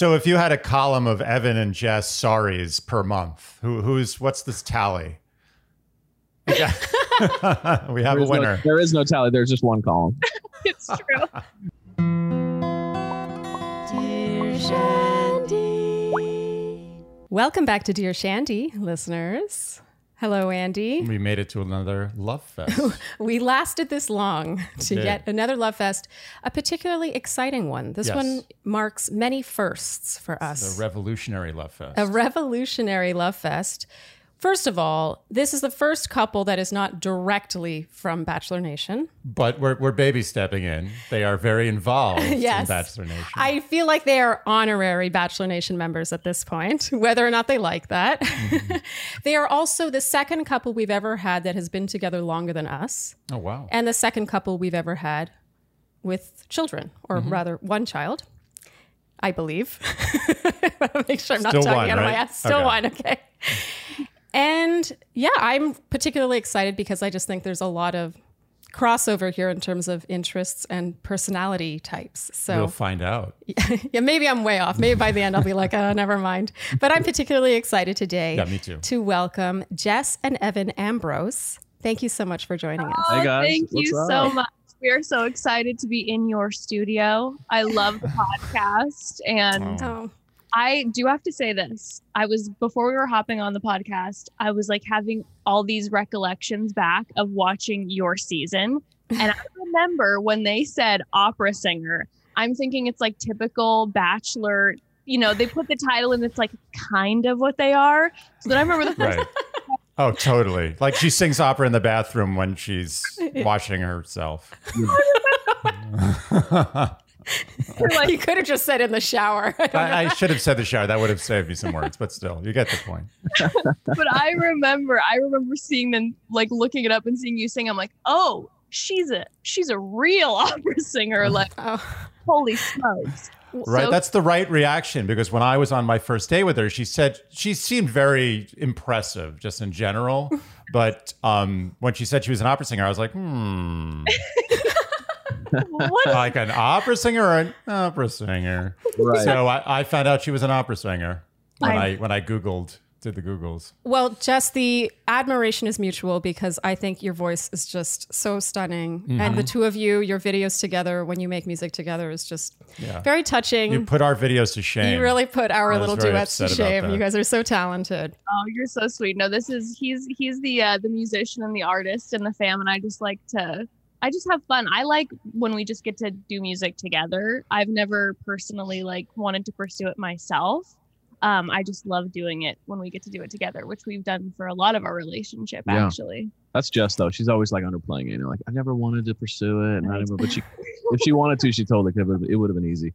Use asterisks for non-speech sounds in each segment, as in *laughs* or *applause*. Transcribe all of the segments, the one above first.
so if you had a column of Evan and Jess sorries per month, who who's what's this tally? Yeah. *laughs* we have a is no- winner. there is no tally. There's just one column. *laughs* it's true. Welcome back to Dear Shandy, listeners. Hello, Andy. We made it to another love fest. *laughs* We lasted this long to get another Love Fest, a particularly exciting one. This Yes. one marks many firsts for us. the revolutionary love fest. a revolutionary love fest. First of all, this is the first couple that is not directly from Bachelor Nation. but we're, we're baby stepping in. They are very involved *laughs* Yes. in Bachelor Nation. I feel like they are honorary Bachelor Nation members at this point, *laughs* whether or not they like that. *laughs* they are also the second couple we've ever had that has been together longer than us, oh wow. and the second couple we've ever had with children, or Mm-hmm. rather, one child. I believe. Make sure I'm not Still talking one, out of my ass. Still Okay. one, okay. And yeah, I'm particularly excited because I just think there's a lot of crossover here in terms of interests and personality types. So We'll find out. *laughs* yeah, maybe I'm way off. Maybe by the end I'll be like, oh, *laughs* never mind. But I'm particularly excited today Yeah, me too. to welcome Jess and Evan Ambrose. Thank you so much for joining us. Oh, hey, guys. Thank you What's so much. We are so excited to be in your studio. I love the *laughs* podcast. And Oh, I do have to say this. I was, before we were hopping on the podcast, I was like having all these recollections back of watching your season. *laughs* And I remember when they said opera singer, I'm thinking it's like typical bachelor. You know, they put the title and it's like kind of what they are. So then I remember the first Right. Oh, totally. Like she sings opera in the bathroom when she's *laughs* washing herself. *laughs* *laughs* like you could have just said in the shower. *laughs* I. I, I should have said the shower. That would have saved me some words, but still, you get the point. *laughs* but I remember, I remember seeing them, like looking it up and seeing you sing. I'm like, oh, she's a she's a real opera singer. Like, Oh. holy smokes! Right. So- That's the right reaction because when I was on my first day with her, she said she seemed very impressive just in general. But um, when she said she was an opera singer, I was like, hmm, what? *laughs* like an opera singer or an opera singer. Right. So I, I found out she was an opera singer when I- I when I googled did the googles. Well, Jess, the admiration is mutual because I think your voice is just so stunning. Mm-hmm. And the two of you, your videos together when you make music together is just Yeah. very touching. You put our videos to shame. You really put our I little duets to shame. You guys are so talented. Oh, you're so sweet. No, this is he's he's the uh, the musician and the artist and the fam, and I just like to. I just have fun. I like when we just get to do music together. I've never personally like wanted to pursue it myself. Um, I just love doing it when we get to do it together, which we've done for a lot of our relationship, Yeah. actually. That's Jess though. She's always like underplaying it. You know, like I never wanted to pursue it, and I never, but she, if she wanted to, she totally could. have It would have been easy.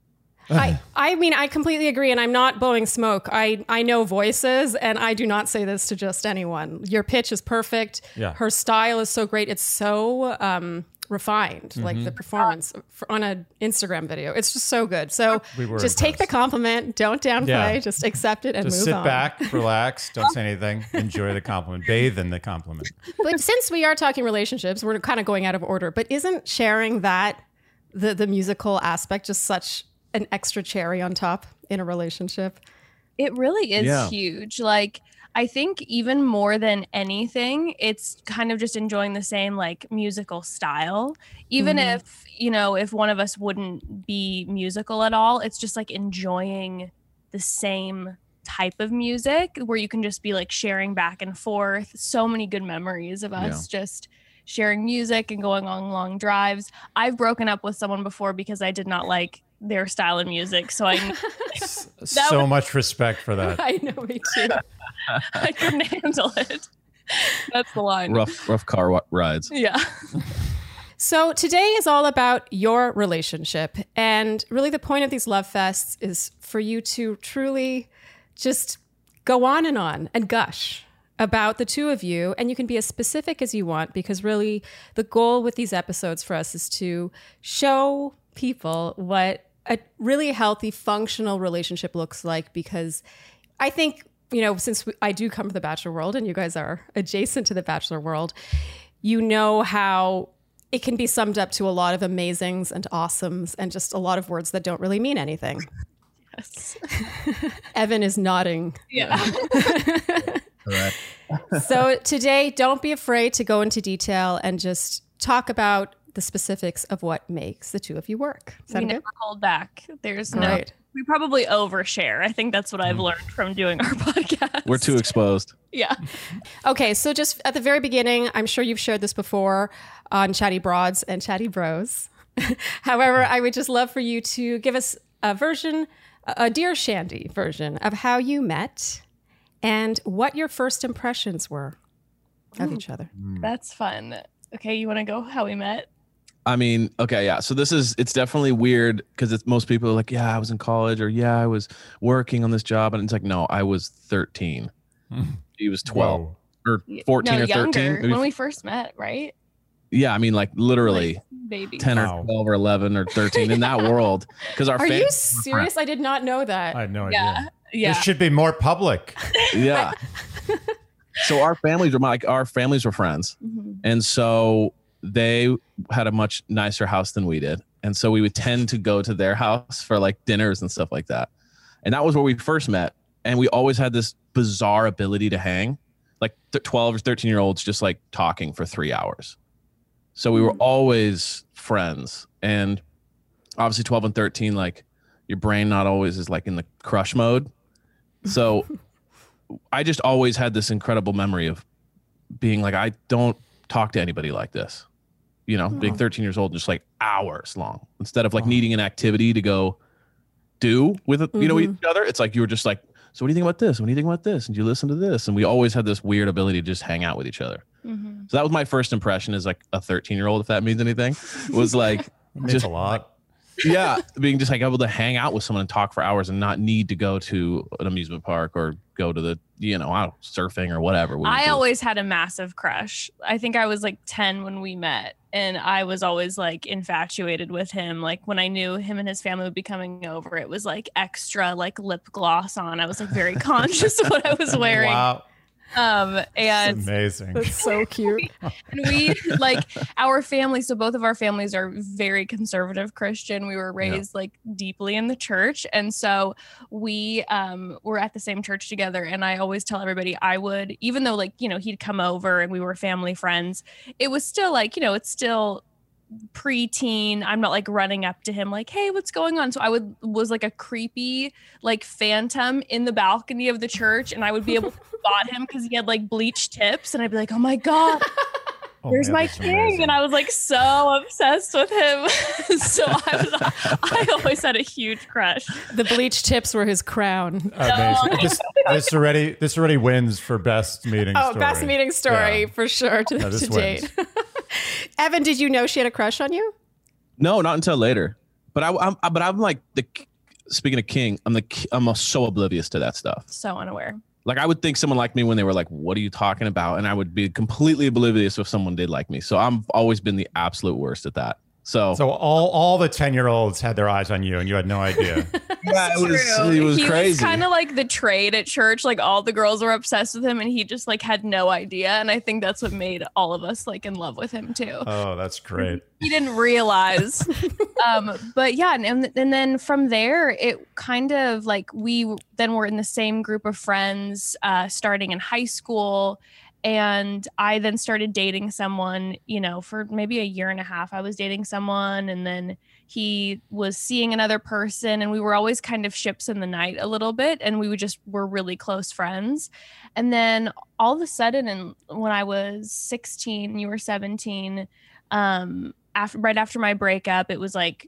I, I mean, I completely agree, and I'm not blowing smoke. I, I know voices, and I do not say this to just anyone. Your pitch is perfect. Yeah. Her style is so great. It's so um, refined, like Mm-hmm. the performance for, on an Instagram video. It's just so good. So We were just take the compliment. Don't downplay. Yeah. Just accept it and Just move sit on. back, *laughs* relax, don't say anything, enjoy the compliment, bathe in the compliment. But since we are talking relationships, we're kind of going out of order. But isn't sharing that the the musical aspect just such an extra cherry on top in a relationship? It really is Yeah. huge. Like I think even more than anything, it's kind of just enjoying the same like musical style. Even Mhm. if, you know, if one of us wouldn't be musical at all, it's just like enjoying the same type of music where you can just be like sharing back and forth. So many good memories of us just sharing music and going on long drives. I've broken up with someone before because I did not like their style of music. So I *laughs* *laughs* so was- much respect for that. I know me too. *laughs* I couldn't handle it. That's the line. Rough, rough car wa- rides. Yeah. So today is all about your relationship. And really the point of these love fests is for you to truly just go on and on and gush about the two of you. And you can be as specific as you want because really the goal with these episodes for us is to show people what a really healthy, functional relationship looks like because I think, you know, since we, I do come from the bachelor world and you guys are adjacent to the bachelor world, you know how it can be summed up to a lot of amazings and awesomes and just a lot of words that don't really mean anything. Yes. *laughs* Evan is nodding. Yeah. *laughs* Correct. so today, don't be afraid to go into detail and just talk about the specifics of what makes the two of you work. Is we that never hold back. There's no. Great. We probably overshare. I think that's what I've hmm. learned from doing our *laughs* podcast. We're too exposed. Yeah. *laughs* Okay, so just at the very beginning, I'm sure you've shared this before on Chatty Broads and Chatty Bros. *laughs* However, I would just love for you to give us a version, a Dear Shandy version of how you met and what your first impressions were of each other. Hmm. That's fun. Okay, you want to go how we met? I mean, okay, yeah. So this is it's definitely weird because it's most people are like, yeah, I was in college or yeah, I was working on this job, and it's like, no, I was 13. *laughs* he was 12 Whoa. or 14 no, or 13. Maybe- When we first met, right? yeah, I mean, like literally Like, baby. 10 Wow. or 12 or 11 or 13 in that *laughs* world because our Are fam- you serious? I did not know that. I had no Yeah. idea. Yeah. This should be more public. *laughs* yeah. so our families were like our families were friends. Mhm. And so they had a much nicer house than we did. And so we would tend to go to their house for like dinners and stuff like that. And that was where we first met. And we always had this bizarre ability to hang, like th- 12 or 13 year olds just like talking for three hours. So we were mm. always friends. And obviously, 12 and 13, like your brain not always is like in the crush mode. So *laughs* I just always had this incredible memory of being like, I don't talk to anybody like this. You know, being 13 years old, just like hours long instead of like Oh. needing an activity to go do with you know, Mhm. each other. It's like you were just like, so what do you think about this? What do you think about this? And you listen to this. And we always had this weird ability to just hang out with each other. Mhm. So that was my first impression as like a 13 year old, if that means anything, was like, *laughs* It means Just- a lot. Yeah, being just like able to hang out with someone and talk for hours and not need to go to an amusement park or go to the, you know, I know, surfing or whatever. we I do. always had a massive crush. I think I was like 10 when we met, and I was always like infatuated with him. Like when I knew him and his family would be coming over, it was like extra like lip gloss on. I was like very *laughs* conscious of what I was wearing. Wow. Um, That's amazing. That's so *laughs* cute. and we like our family so both of our families are very conservative christian we were raised like deeply in the church and so we um were at the same church together and i always tell everybody i would even though like you know he'd come over and we were family friends it was still like you know it's still preteen i'm not like running up to him like hey what's going on so i would was like a creepy like phantom in the balcony of the church and i would be able to *laughs* spot him because he had like bleached tips and i'd be like oh my god *laughs* Oh, there's man, my king amazing. and i was like so obsessed with him *laughs* so i was i always had a huge crush The bleach tips were his crown. Amazing. This, this already this already wins for best meeting Oh, story. best meeting story Yeah. for sure to, No, this to date. *laughs* Evan, did you know she had a crush on you? No, not until later. But I, I'm, I- but I'm like the. Speaking of King, I'm the. I'm so oblivious to that stuff. so unaware Like I would think someone liked me when they were like, "What are you talking about?" And I would be completely oblivious if someone did like me. So I'm always been the absolute worst at that. So, So all all the ten year olds had their eyes on you, and you had no idea. *laughs* yeah, it was it was he crazy. was kind of like the trade at church like all the girls were obsessed with him and he just like had no idea and i think that's what made all of us like in love with him too Oh, that's great. he didn't realize *laughs* um but yeah and, and then from there it kind of like we then were in the same group of friends uh starting in high school and i then started dating someone you know for maybe a year and a half i was dating someone and then he was seeing another person and we were always kind of ships in the night a little bit and we would just were really close friends and then all of a sudden and when i was 16 you were 17 um after right after my breakup it was like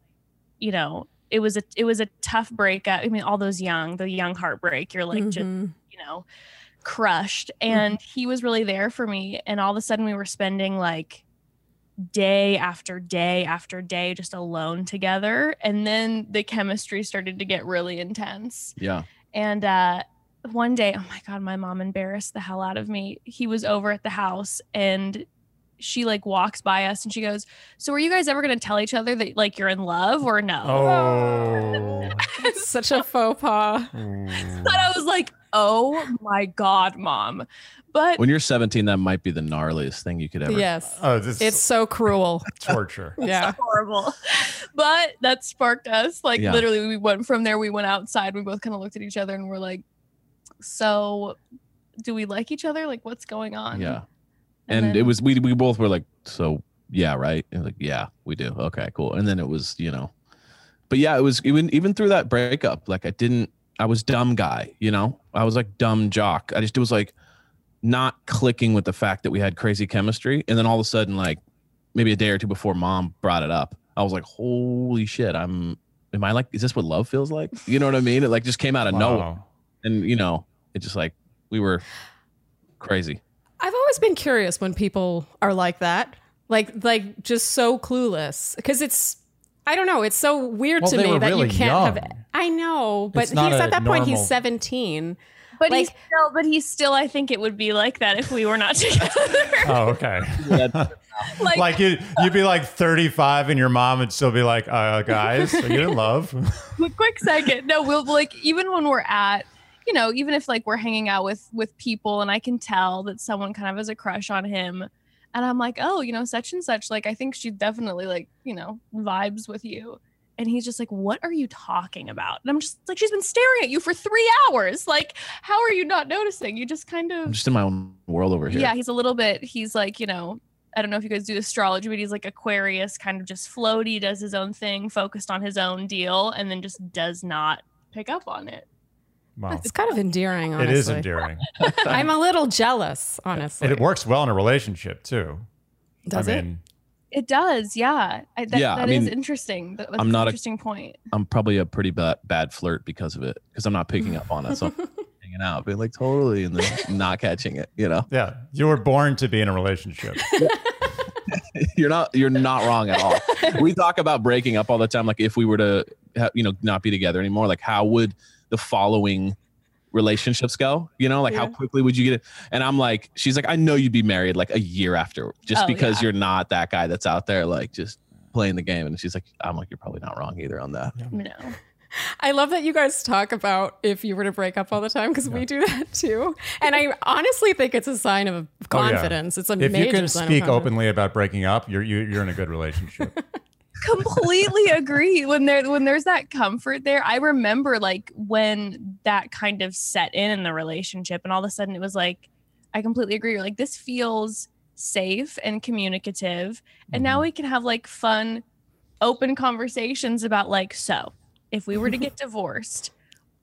you know it was a it was a tough breakup i mean all those young the young heartbreak you're like just Mhm. you know crushed and he was really there for me and all of a sudden we were spending like day after day after day just alone together and then the chemistry started to get really intense yeah. and uh one day oh my god my mom embarrassed the hell out of me he was over at the house and she like walks by us and she goes so are you guys ever going to tell each other that like you're in love or no Oh. *laughs* Such a faux pas. Ooh. *laughs* but I was like, oh my God, mom. But When you're 17, that might be the gnarliest thing you could ever. Yes. Oh, this It's so cruel. *laughs* torture. Yeah. horrible. But that sparked us. Like Yeah. literally, we went from there. We went outside. We both kind of looked at each other and we're like, "So, do we like each other? Like, what's going on?" Yeah. And, then- it was we we both were like, so yeah, right? And like, yeah, we do. Okay, cool. And then it was, you know, but yeah, it was even even through that breakup, like I didn't I was dumb guy, you know? I was like dumb jock. I just it was like not clicking with the fact that we had crazy chemistry. And then all of a sudden, like maybe a day or two before mom brought it up, I was like, holy shit, I'm am I like, is this what love feels like? You know what I mean? It like just came out of nowhere. And you know, it just like we were crazy. I've always been curious when people are like that, like like just so clueless, because it's I don't know, it's so weird Well, to me that really you can't have. I know, but he's at that point. He's seventeen. But he's still, but he's still. I think it would be like that if we were not *laughs* together. Oh, okay. *laughs* like, like you, you'd be like 35, and your mom would still be like, uh, "Guys, are you in *laughs* love?" quick, quick second. No, we'll like even when we're at, you know, even if like we're hanging out with with people, and I can tell that someone kind of has a crush on him, and I'm like, oh, you know, such and such. Like, I think she definitely like, you know, vibes with you. And he's just like, what are you talking about? And I'm just like, she's been staring at you for three hours. Like, how are you not noticing? You just kind of I'm just in my own world over here. yeah, he's a little bit. He's like, you know, I don't know if you guys do astrology, but he's like Aquarius, kind of just floaty, does his own thing, focused on his own deal, and then just does not pick up on it. Wow. It's kind of endearing. Honestly. It is endearing. *laughs* I'm a little jealous, honestly. And it works well in a relationship too. Does I it? mean, It does, yeah. I, that, Yeah, I that is mean, interesting. That- that's I'm an not a- interesting point. I'm probably a pretty bad bad flirt because of it because I'm not picking up on it. So I'm *laughs* hanging out, being like totally, and then *laughs* not catching it. You know, yeah, you were born to be in a relationship. you're not you're not wrong at all. we talk about breaking up all the time. Like if we were to, you know, not be together anymore, like how would the following relationships go? You know, like how quickly would you get it? And I'm like, she's like, I know you'd be married like a year after, just Oh, because yeah. you're not that guy that's out there like just playing the game. And she's like, I'm like, you're probably not wrong either on that. You know, *laughs* I love that you guys talk about if you were to break up all the time because we do that too. And I honestly think it's a sign of Oh, yeah. confidence. It's a If major you can sign speak openly about breaking up, you're you, you're in a good relationship. *laughs* completely agree. When there when there's that comfort there, I remember like when that kind of set in in the relationship, and all of a sudden it was like, I completely agree. You're like, this feels safe and communicative, and now mm-hmm. we can have like fun, open conversations about like, so if we were to get *laughs* divorced.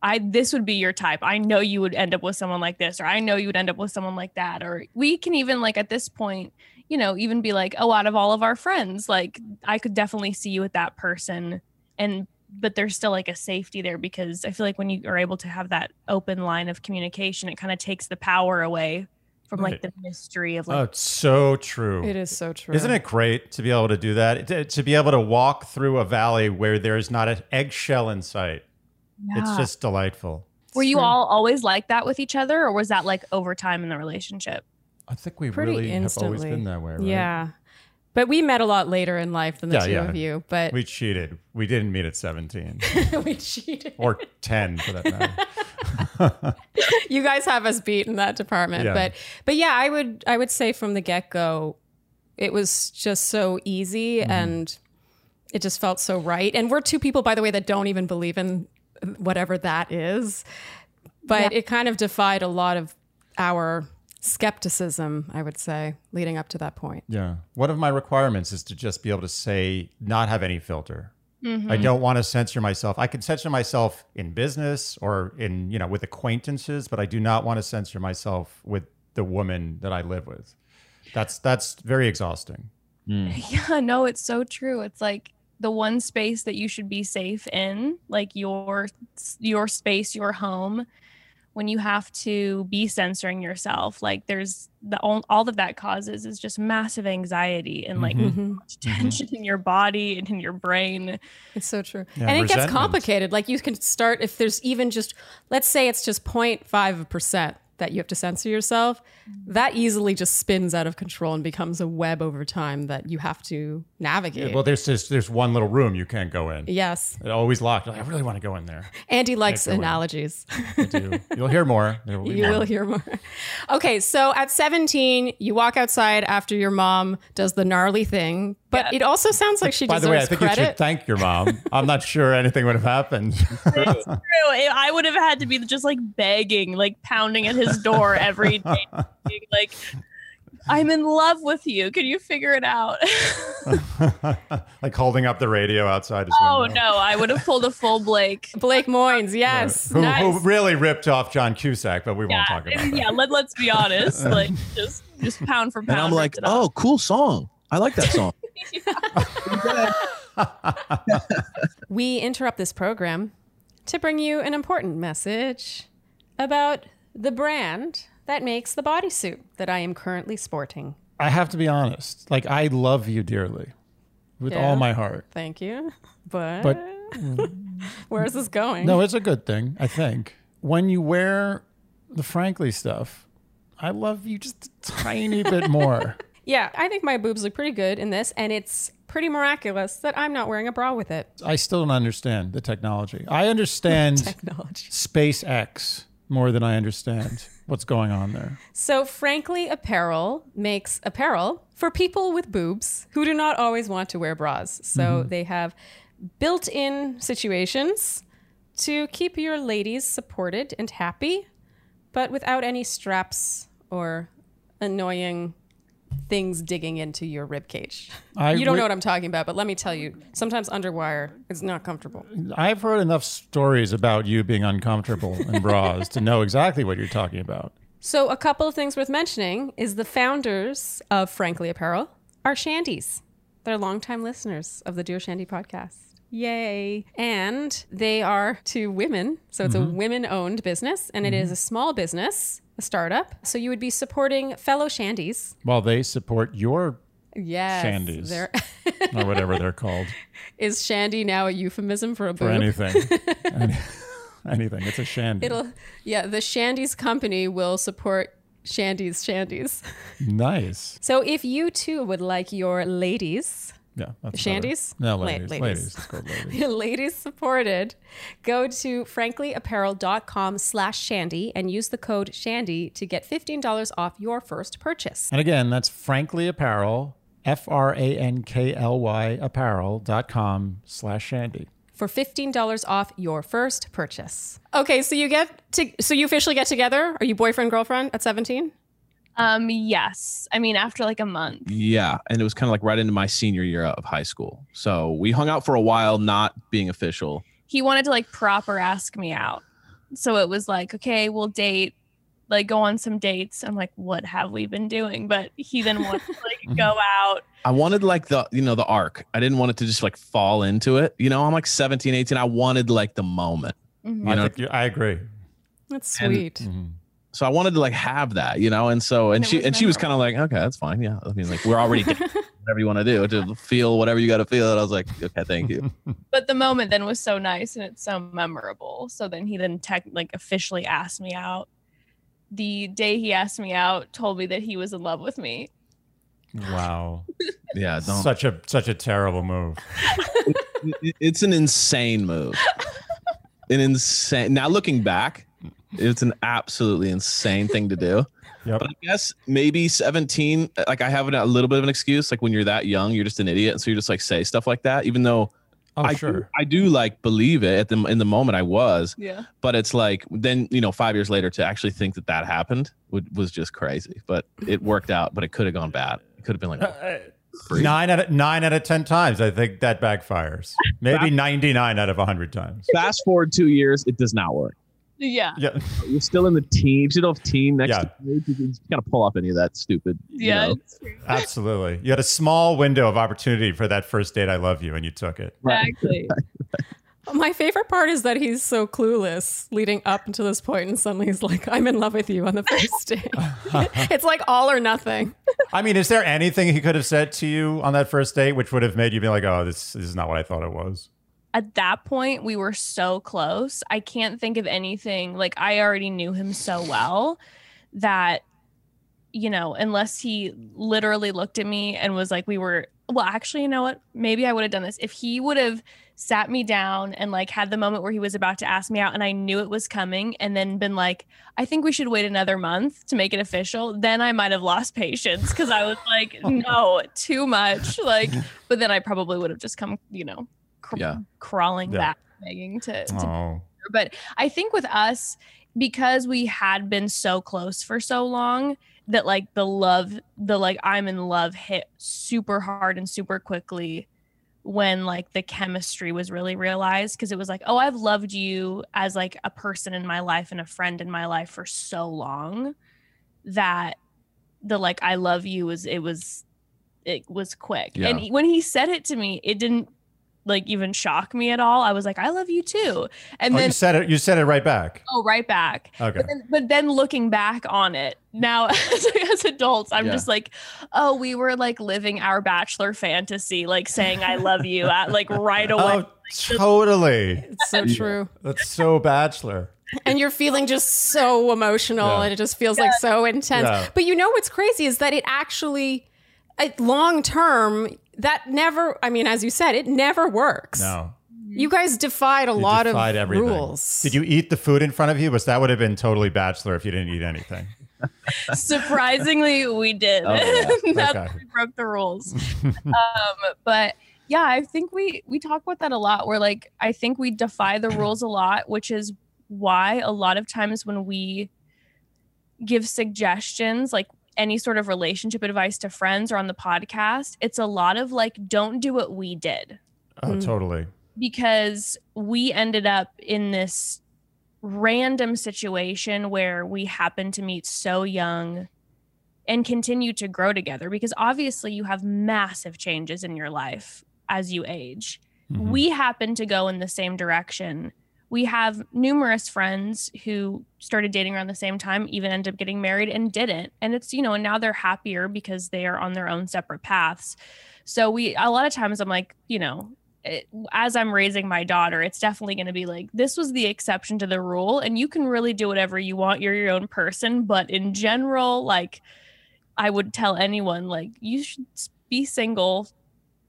I this would be your type. I know you would end up with someone like this, or I know you would end up with someone like that. Or we can even like at this point, you know, even be like, oh, out of all of our friends, like I could definitely see you with that person. And but there's still like a safety there because I feel like when you are able to have that open line of communication, it kind of takes the power away from like the mystery of oh, like. oh, it's so true. It is so true. Isn't it great to be able to do that? To, to be able to walk through a valley where there's not an eggshell in sight. It's just delightful. were you all always like that with each other, or was that like over time in the relationship? I think we Pretty really have always been that way, right? Yeah. But we met a lot later in life than the Yeah, two yeah. of you. But We cheated. We didn't meet at 17 *laughs* we cheated. or 10 for that matter. *laughs* you guys have us beat in that department. Yeah. But but yeah, I would I would say from the get go, it was just so easy Mm-hmm. and it just felt so right. And we're two people, by the way, that don't even believe in whatever that is. But it kind of defied a lot of our skepticism, I would say, leading up to that point. Yeah. One of my requirements is to just be able to say, not have any filter. Mm-hmm. I don't want to censor myself. I can censor myself in business or in, you know, with acquaintances, but I do not want to censor myself with the woman that I live with. That's that's very exhausting. *laughs* Yeah, no, it's so true. It's like the one space that you should be safe in, like your your space, your home. When you have to be censoring yourself, like there's the all, all that that causes is just massive anxiety and like *laughs* Mhm. tension in your body and in your brain. It's so true. Yeah, and it gets complicated. Like you can start if there's even just let's say it's just 0.5 percent that you have to censor yourself, mm. that easily just spins out of control and becomes a web over time that you have to navigate. Well, there's just there's one little room you can't go in. yes. It always locked. I really want to go in there. *laughs* Andy likes analogies. I do. *laughs* You'll hear more. There will You more. will hear more. Okay, so at 17, you walk outside after your mom does the gnarly thing, but Yeah. it also sounds like she By deserves the way, I think you should thank your mom. I'm not sure anything would have happened. *laughs* It's true. I would have had to be just like begging, like pounding at his door every day, *laughs* being like, "I'm in love with you. Can you figure it out?" *laughs* like holding up the radio outside his oh window. no, I would have pulled a full Blake. Blake Moynes, yes. Who, nice. who really ripped off John Cusack, but we Yeah, won't talk about that. yeah. Let Let's be honest. Like just just pound for pound. And I'm like, ripped it off. oh, cool song. I like that song. *laughs* We interrupt this program to bring you an important message about the brand that makes the bodysuit that I am currently sporting. I have to be honest. Like I love you dearly, with Yeah. all my heart. Thank you. But, But *laughs* where is this going? no, it's a good thing. I think when you wear the Frankly stuff, I love you just a tiny bit more. *laughs* Yeah, I think my boobs look pretty good in this, and it's pretty miraculous that I'm not wearing a bra with it. I still don't understand the technology. I understand *laughs* Technology. SpaceX more than I understand what's going on there. So, Frankly Apparel makes apparel for people with boobs who do not always want to wear bras. So, mm-hmm. they have built in situations to keep your ladies supported and happy, but without any straps or annoying things digging into your rib cage. I you don't re- know what I'm talking about, but let me tell you, sometimes underwire is not comfortable. I've heard enough stories about you being uncomfortable in bras to know exactly what you're talking about. So, a couple of things worth mentioning is the founders of Frankly Apparel are Shandies. They're longtime listeners of the Dear Shandy podcast. Yay. And they are two women. So, it's a mm-hmm. women owned business and it is a mm-hmm. small business, a startup. So, you would be supporting fellow Shandies. While they support your Yes. Shandies. *laughs* or whatever they're called is Shandy now a euphemism for a for anything. *laughs* Any- anything. It's a shandy. It'll, yeah, the Shandies company will support Shandy's Shandies. *laughs* nice. So, if you too would like your ladies Yeah. That's Shandies? better. No, La- ladies. ladies. ladies. Called ladies. *laughs* ladies supported go to franklyapparel.com slash shandy and use the code shandy to get $15 off your first purchase And again, that's Frankly Apparel, F R A N K L Y apparel.com slash shandy. for $15 off your first purchase okay so you get to so you officially get together are you boyfriend girlfriend at 17 Um, yes. I mean, after like a month. Yeah, and it was kind of like right into my senior year of high school. So we hung out for a while, not being official. He wanted to like proper ask me out. So it was like, okay, we'll date, like go on some dates. I'm like, what have we been doing? But he then wanted to like *laughs* go out. I wanted like the you know the arc. I didn't want it to just like fall into it. You know, I'm like 17, 18. I wanted like the moment. Mhm. I, know- think I agree. that's And- sweet Mhm. So I wanted to like have that, you know, and so and, And she was and she was kind of like, okay, that's fine. Yeah, I mean, like we're already getting *laughs* whatever you want to do to feel whatever you got to feel. And I was like, okay, thank you. *laughs* But the moment then was so nice and it's so memorable. So then he then tech like officially asked me out. The day he asked me out, told me that he was in love with me. Wow. *laughs* Yeah, don't. Such a such a terrible move. it- it's an insane move. An insane. Now looking back, it's an absolutely insane thing to do. *laughs* Yep. But I guess maybe 17, like I have a little bit of an excuse. Like when you're that young, you're just an idiot. And so you just like say stuff like that, even though Oh, I, sure. do, I do like believe it at the, in the moment I was, Yeah. but it's like, then, you know, five years later to actually think that that happened would, was just crazy, but it worked out, but it could have gone bad. It could have been like, *laughs* Free. Nine out of nine out of ten times, I think that backfires. Maybe ninety nine out of hundred times. fast forward two years, it does not work. Yeah. Yeah, You're still in the team. You still have team next Yeah. to you. You can kind of pull off any of that stupid. you Yeah. know. it's true. absolutely. You had a small window of opportunity for that first date. I love you, and you took it. Exactly. *laughs* my favorite part is that he's so clueless leading up to this point and suddenly he's like i'm in love with you on the first *laughs* date it's like all or nothing I mean, is there anything he could have said to you on that first date which would have made you be like, "Oh, this, this is not what I thought it was"? At that point, we were so close. I can't think of anything. Like I already knew him so well. that you know, unless he literally looked at me and was like, we were, well, actually, you know what? Maybe I would have done this. If he would have sat me down and like had the moment where he was about to ask me out and I knew it was coming and then been like, I think we should wait another month to make it official, then I might have lost patience because I was like, oh, no, too much. Like, but then I probably would have just come, you know, cr- Yeah. crawling Yeah. back, begging to, to Oh, but I think with us, because we had been so close for so long, that like the love, the like I'm in love hit super hard and super quickly when like the chemistry was really realized because it was like, oh, I've loved you as like a person in my life and a friend in my life for so long that the like I love you was it was it was quick. Yeah. And when he said it to me, it didn't like even shock me at all. I was like, I love you too. And oh then you said it. You said it right back. oh right back. Okay. But then, but then looking back on it now *laughs* as, as adults, I'm Yeah. just like, oh, we were like living our bachelor fantasy, like saying I love you at like right *laughs* away. Oh, totally. It's so true. That's so bachelor. and you're feeling just so emotional Yeah. and it just feels like so intense. Yeah. But you know what's crazy is that it actually, uh, long term, that never, I mean, as you said, it never works. No. You guys defied a You lot defied of everything. rules. Did you eat the food in front of you? Was that would have been totally bachelor if you didn't eat anything? *laughs* Surprisingly, we did. Oh, yeah. *laughs* Not Okay. that we broke the rules. *laughs* um, but yeah, I think we we talk about that a lot. Where like I think we defy the rules a lot, which is why a lot of times when we give suggestions, like any sort of relationship advice to friends or on the podcast, it's a lot of like, don't do what we did Oh, Mm. totally. because we ended up in this random situation where we happened to meet so young and continue to grow together because obviously you have massive changes in your life as you age. Mhm. We happen to go in the same direction. We have numerous friends who started dating around the same time, even ended up getting married and didn't. And it's, you know, and now they're happier because they are on their own separate paths. So we, a lot of times I'm like, you know, it, as I'm raising my daughter, it's definitely going to be like, this was the exception to the rule. And you can really do whatever you want. You're your own person. But in general, like, I would tell anyone, like, you should be single,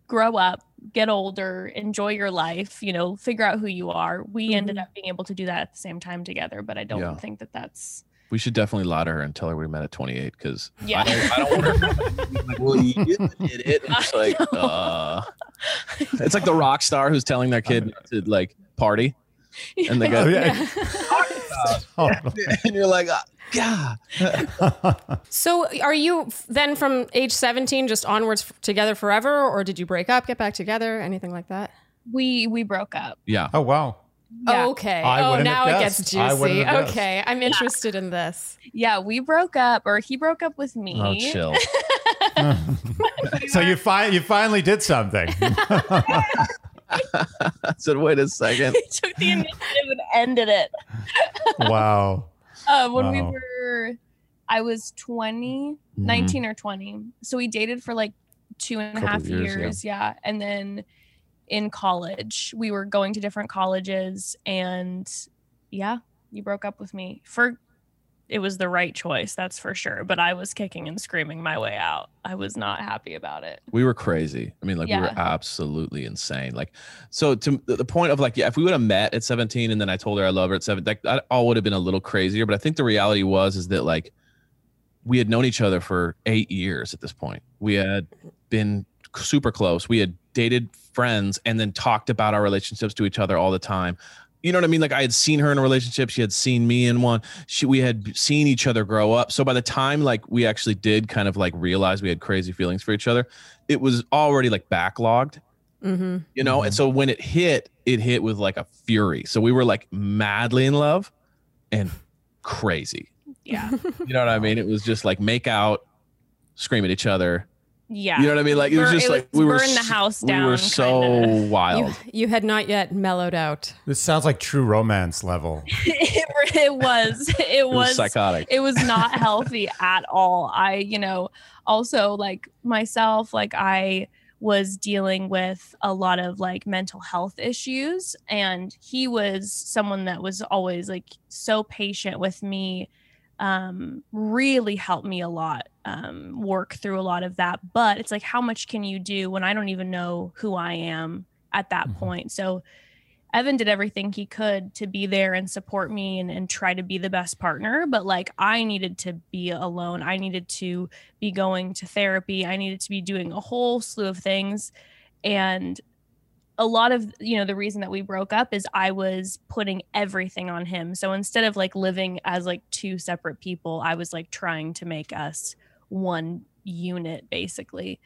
grow up, get older, enjoy your life, you know, figure out who you are. We ended Mhm. up being able to do that at the same time together. But I don't Yeah. think that that's, We should definitely lie to her and tell her we met at 28 because *laughs* Yeah. I don't, I don't want her to like, well, you did it. *laughs* It's like, uh, it's like the rock star who's telling their kid to like party. And they *laughs* Oh, go, yeah. Totally. and you're like, ah, God. So are you then from age 17 just onwards f- together forever or did you break up, get back together, anything like that? we, we broke up. Yeah. oh wow. Yeah. Okay. I oh, now have it gets guessed. I juicy. wouldn't have guessed. Okay. I'm interested in this. Yeah. We broke up, or he broke up with me. Oh, chill. *laughs* *laughs* so you fi- you finally did something. *laughs* I said, wait a second. he took the initiative and ended it. wow. Uh, when we were, I was 20, 19 or 20. So we dated for like two and a half years, years. yeah. yeah. And then in college, we were going to different colleges. And yeah, you broke up with me for, it was the right choice, that's for sure. But I was kicking and screaming my way out. I was not happy about it. We were crazy. I mean, like we were absolutely insane. Like, so to the the point of like, yeah, if we would have met at 17 and then I told her I love her at seven, that, that all would have been a little crazier. But I think the reality was is that like we had known each other for eight years at this point. We had been super close. We had dated friends and then talked about our relationships to each other all the time. You know what I mean? Like I had seen her in a relationship, she had seen me in one. She we had seen each other grow up. So by the time like we actually did kind of like realize we had crazy feelings for each other, it was already like backlogged Mm-hmm. you know and so when it hit it hit with like a fury so we were like madly in love and crazy Yeah. you know what i mean it was just like make out scream at each other Yeah. you know what i mean like it was just it like was we were burn the house house we were so kinda. wild You, you had not yet mellowed out. This sounds like true romance level. *laughs* it, it was. It it was was psychotic it was not *laughs* healthy at all. I, you know, also like myself, like I was dealing with a lot of like mental health issues and he was someone that was always like so patient with me um, really helped me a lot um, work through a lot of that. But it's like, how much can you do when I don't even know who I am at that Mhm. point? So Evan did everything he could to be there and support me and, and try to be the best partner. But like, I needed to be alone. I needed to be going to therapy. I needed to be doing a whole slew of things. And a lot of you know the reason that we broke up is i was putting everything on him so instead of like living as like two separate people i was like trying to make us one unit basically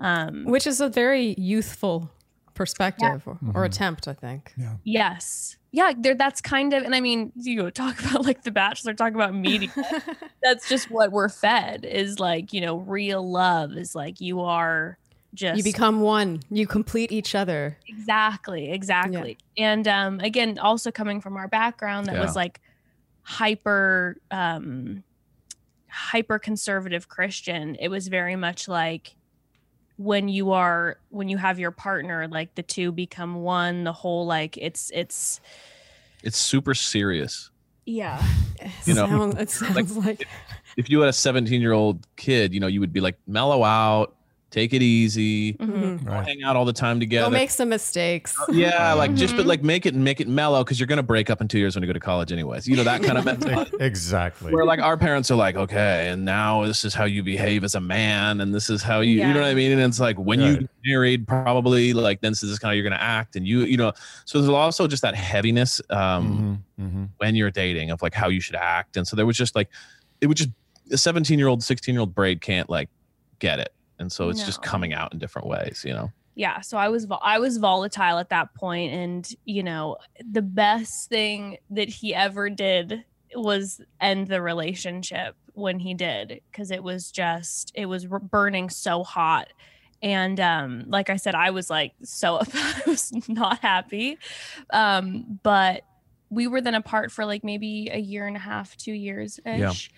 um Which is a very youthful perspective or, or Mhm. attempt, I think. yes yeah there that's kind of and i mean you know, talk *laughs* about like the bachelor talk about media *laughs* that's just what we're fed is like you know real love is like you are just you become one. You complete each other. exactly exactly and um again also coming from our background that Yeah. was like hyper um hyper conservative christian it was very much like when you are when you have your partner like the two become one the whole like it's it's It's super serious. yeah You know, it sounds like, If you had a 17 year old kid, you know, you would be like, mellow out, take it easy, Mhm. Right. hang out all the time together. Go make some mistakes. yeah, *laughs* like just but Mhm. like make it make it mellow because you're gonna break up in two years when you go to college anyways. You know that kind of *laughs* mentality. Exactly. Where like our parents are like, okay, and now this is how you behave as a man, and this is how you, you know what I mean? And it's like when you get married, probably like then this is kind of you're gonna act, and you, you know, so there's also just that heaviness um, Mhm, mhm. when you're dating of like how you should act, and so there was just like, it would just a 17 year old, 16 year old braid can't like get it, and so it's just coming out in different ways, you know. yeah so i was i was volatile at that point and you know the best thing that he ever did was end the relationship when he did because it was just it was burning so hot and um like i said i was like so *laughs* i was not happy um but we were then apart for like maybe a year and a half two years ish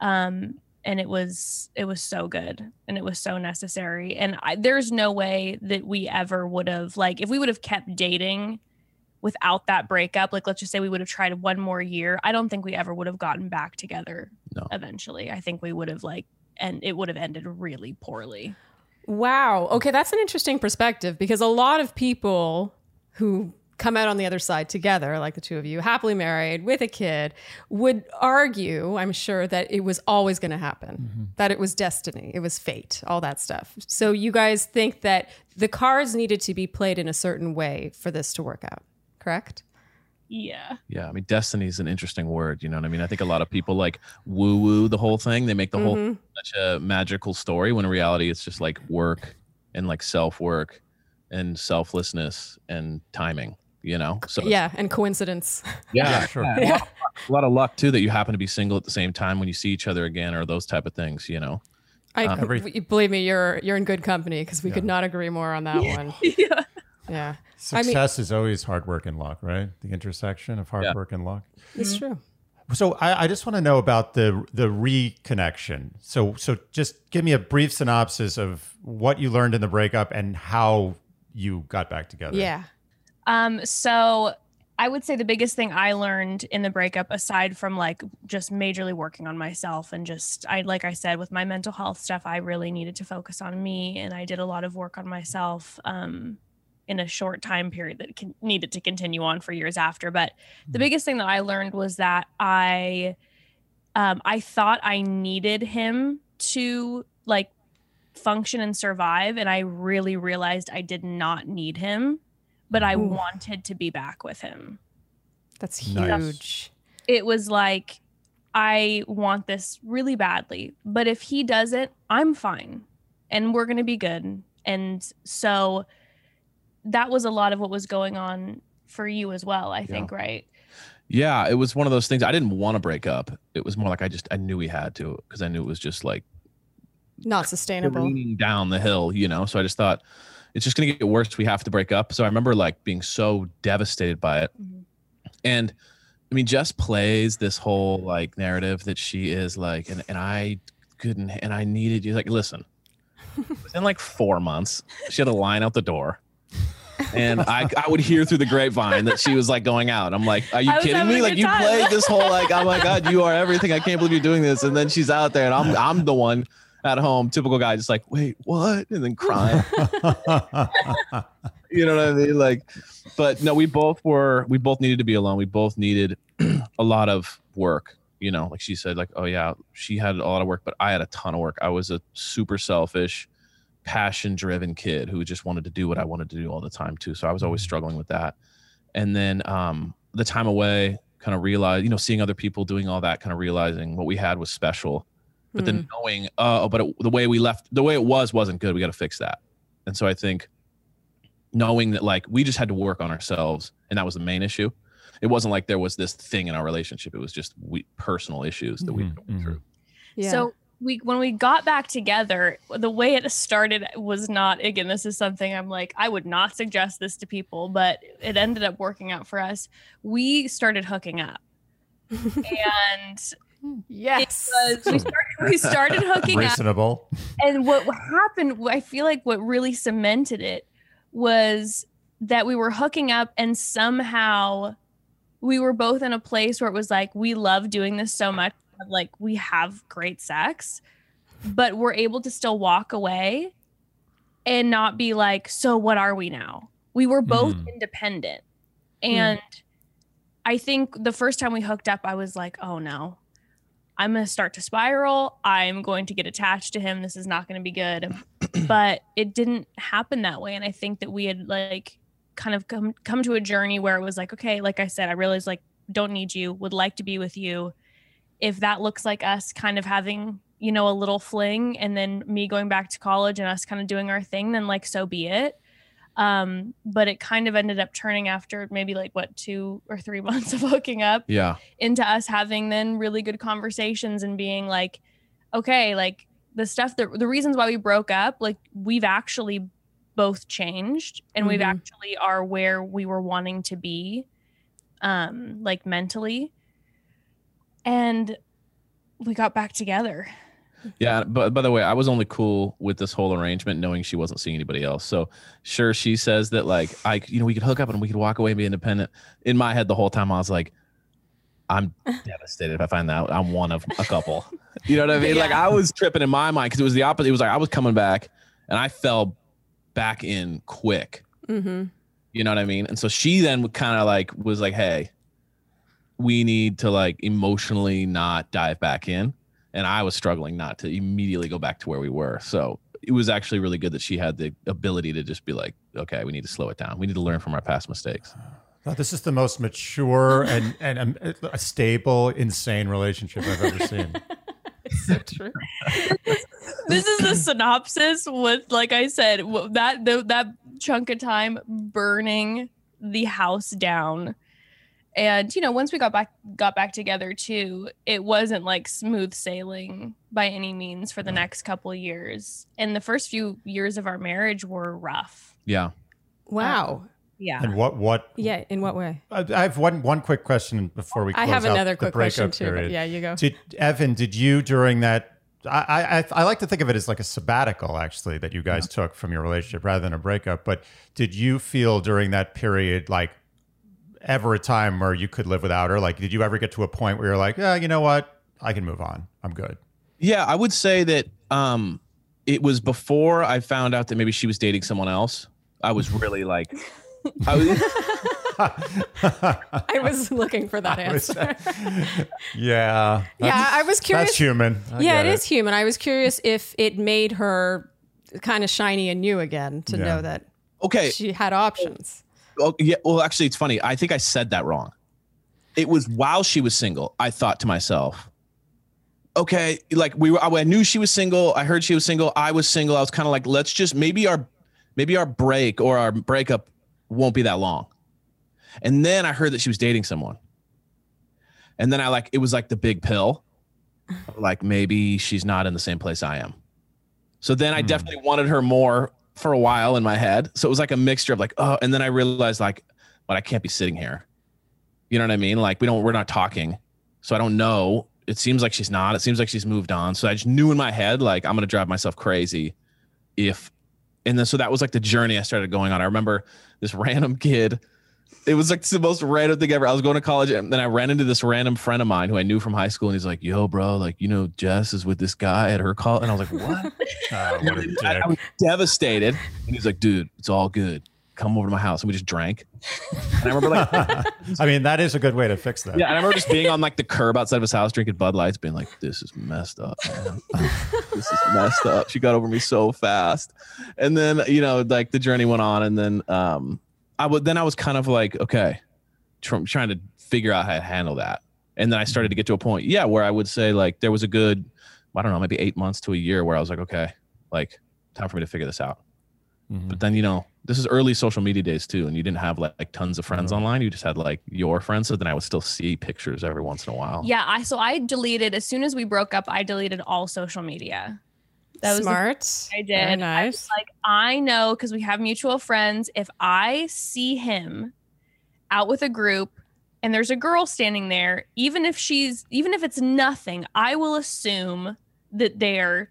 um and it was it was so good and it was so necessary and I, there's no way that we ever would have like if we would have kept dating without that breakup like let's just say we would have tried one more year i don't think we ever would have gotten back together No. eventually i think we would have like and it would have ended really poorly Wow. Okay, that's an interesting perspective because a lot of people who come out on the other side together, like the two of you, happily married with a kid, would argue, I'm sure, that it was always going to happen, that it was destiny, it was fate, all that stuff. So you guys think that the cards needed to be played in a certain way for this to work out, correct? yeah Yeah, I mean, destiny is an interesting word. You know what I mean? I think a lot of people like woo woo the whole thing. They make the whole Mhm. such a magical story when in reality it's just like work and like self work and selflessness and timing. You know? So Yeah, and coincidence. yeah, Yeah, sure. A, lot, *laughs* a lot of luck too that you happen to be single at the same time when you see each other again or those type of things. You know? I Um, Every- believe me, you're you're in good company because we could not agree more on that one. *laughs* yeah Yeah, I mean- Success is always hard work and luck, right? The intersection of hard Yeah. work and luck. it's true. So I, I just want to know about the the reconnection. So so just give me a brief synopsis of what you learned in the breakup and how you got back together. Yeah. Um, so I would say the biggest thing I learned in the breakup, aside from like just majorly working on myself and just I like I said with my mental health stuff, I really needed to focus on me and I did a lot of work on myself um in a short time period that can, needed to continue on for years after. But the biggest thing that I learned was that I um I thought I needed him to like function and survive and I really realized I did not need him but I Ooh. wanted to be back with him. That's Nice. huge. It was like, I want this really badly, but if he doesn't, I'm fine and we're going to be good. And so that was a lot of what was going on for you as well, I think, right? Yeah, it was one of those things. I didn't want to break up. It was more like I just I knew we had to because I knew it was just like Not sustainable. careening down the hill, you know. So I just thought it's just gonna get worse. We have to break up. So I remember like being so devastated by it. Mhm. And I mean, Jess plays this whole like narrative that she is like, and, and I couldn't, and I needed you. Like, listen, *laughs* within like four months, she had a line out the door. *laughs* and I, I would hear through the grapevine that she was like going out. I'm like, are you kidding me? Like you time. played this whole like, oh my *laughs* god, you are everything. I can't believe you're doing this. And then she's out there, and I'm I'm the one at home, typical guy, just like, wait, what? And then crying. *laughs* you know what I mean? Like, but no, we both were, we both needed to be alone. We both needed *clears throat* a lot of work. You know, like she said, like, oh yeah, she had a lot of work, but I had a ton of work. I was a super selfish, passion driven kid who just wanted to do what I wanted to do all the time too. So I was always struggling with that. And then um, the time away, kind of realized, you know, seeing other people doing all that, kind of realizing what we had was special. But Mm. then knowing, uh, but it, the way we left, the way it was wasn't good. We got to fix that. And so I think knowing that like we just had to work on ourselves, and that was the main issue. It wasn't like there was this thing in our relationship. It was just we personal issues that we Mhm, went through. Yeah. So we when we got back together, the way it started was not again, this is something I'm like, I would not suggest this to people, but it ended up working out for us. We started hooking up. *laughs* and yes. it was we started, we started hooking up. And what happened i feel like what really cemented it was that we were hooking up and somehow we were both in a place where it was like we love doing this so much. Like we have great sex but we're able to still walk away and not be like so what are we now? We were both Mhm. independent. And i think the first time we hooked up i was like oh no I'm going to start to spiral. I'm going to get attached to him. This is not going to be good. *clears throat* but it didn't happen that way. And I think that we had like kind of come come to a journey where it was like, okay, like I said, I realized like don't need you, would like to be with you. If that looks like us kind of having, you know, a little fling and then me going back to college and us kind of doing our thing, then like so be it. Um, but it kind of ended up turning after maybe like what two or three *laughs* months of hooking up Yeah. into us having then really good conversations and being like okay like the stuff that the reasons why we broke up like we've actually both changed and we've Mhm. actually are where we were wanting to be um like mentally and we got back together Yeah, but by the way, I was only cool with this whole arrangement knowing she wasn't seeing anybody else. So sure, she says that like I, you know, we could hook up and we could walk away and be independent. In my head, the whole time I was like, I'm *laughs* devastated if I find out I'm one of a couple. *laughs* You know what I mean? Like I was tripping in my mind because it was the opposite. It was like I was coming back and I fell back in quick. mm-hmm. You know what I mean? And so she then kind of like was like, "Hey, we need to like emotionally not dive back in." And I was struggling not to immediately go back to where we were. So it was actually really good that she had the ability to just be like, "Okay, we need to slow it down. We need to learn from our past mistakes." Oh, this is the most mature and and um, a stable, insane relationship I've ever seen. *laughs* so true. this is the synopsis with like i said that the, that chunk of time burning the house down and you know once we got back got back together too it wasn't like smooth sailing by any means for the next couple of years and the first few years of our marriage were rough Yeah. Wow. Uh, yeah And what what? Yeah. In what way? I I have one one quick question before we. Close I have out another the quick question breakup too. Period. yeah, you go. Did Evan? Did you during that? I, I I like to think of it as like a sabbatical, actually, that you guys took from your relationship rather than a breakup. But did you feel during that period like ever a time where you could live without her? Like, did you ever get to a point where you're like, yeah, you know what, I can move on, I'm good. Yeah, I would say that um it was before I found out that maybe she was dating someone else. I was really like *laughs* I was, *laughs* I was looking for that I was- answer. *laughs* yeah, yeah, I was curious. That's human. I yeah, get it is human. I was curious if it made her kind of shiny and new again to Yeah. know that okay. she had options. Oh, yeah. Well, actually, it's funny. I think I said that wrong. It was while she was single. I thought to myself, okay, like we were. I knew she was single. I heard she was single. I was single. I was kind of like, let's just maybe our maybe our break or our breakup won't be that long. And then I heard that she was dating someone. And then I like it was like the big pill. Like maybe she's not in the same place I am. So then I Hmm. definitely wanted her more for a while in my head. So it was like a mixture of like, oh, and then I realized like, but I can't be sitting here. You know what I mean? Like we don't, we're not talking. So I don't know. It seems like she's not. It seems like she's moved on. So I just knew in my head, like I'm gonna drive myself crazy if and then so that was like the journey I started going on. I remember this *laughs* random kid. It was like the most random thing ever. I was going to college and then I ran into this random friend of mine who I knew from high school. And he's like, yo, bro, like, you know, Jess is with this guy at her call. And I was like, what? *laughs* Oh, what. I, I was devastated. And he's like, dude, it's all good. Come over to my house. And we just drank. And I remember like, *laughs* I mean, that is a good way to fix that. yeah, and I remember just being on like the curb outside of his house drinking Bud Lights, being like, this is messed up, man. this is messed up. She got over me so fast. And then, you know, like the journey went on. And then um I would then I was kind of like, okay, tr- trying to figure out how to handle that. And then I started to get to a point, yeah, where I would say like there was a good, I don't know, maybe eight months to a year where I was like, okay, like time for me to figure this out. Mhm. But then, you know, this is early social media days too, and you didn't have like, like tons of friends Mhm. online. You just had like your friends. So then I would still see pictures every once in a while. Yeah, I so I deleted as soon as we broke up. I deleted all social media. That was Smart. I did. Very I nice. was like, I know because we have mutual friends. If I see him out with a group and there's a girl standing there, even if she's, even if it's nothing, I will assume that they're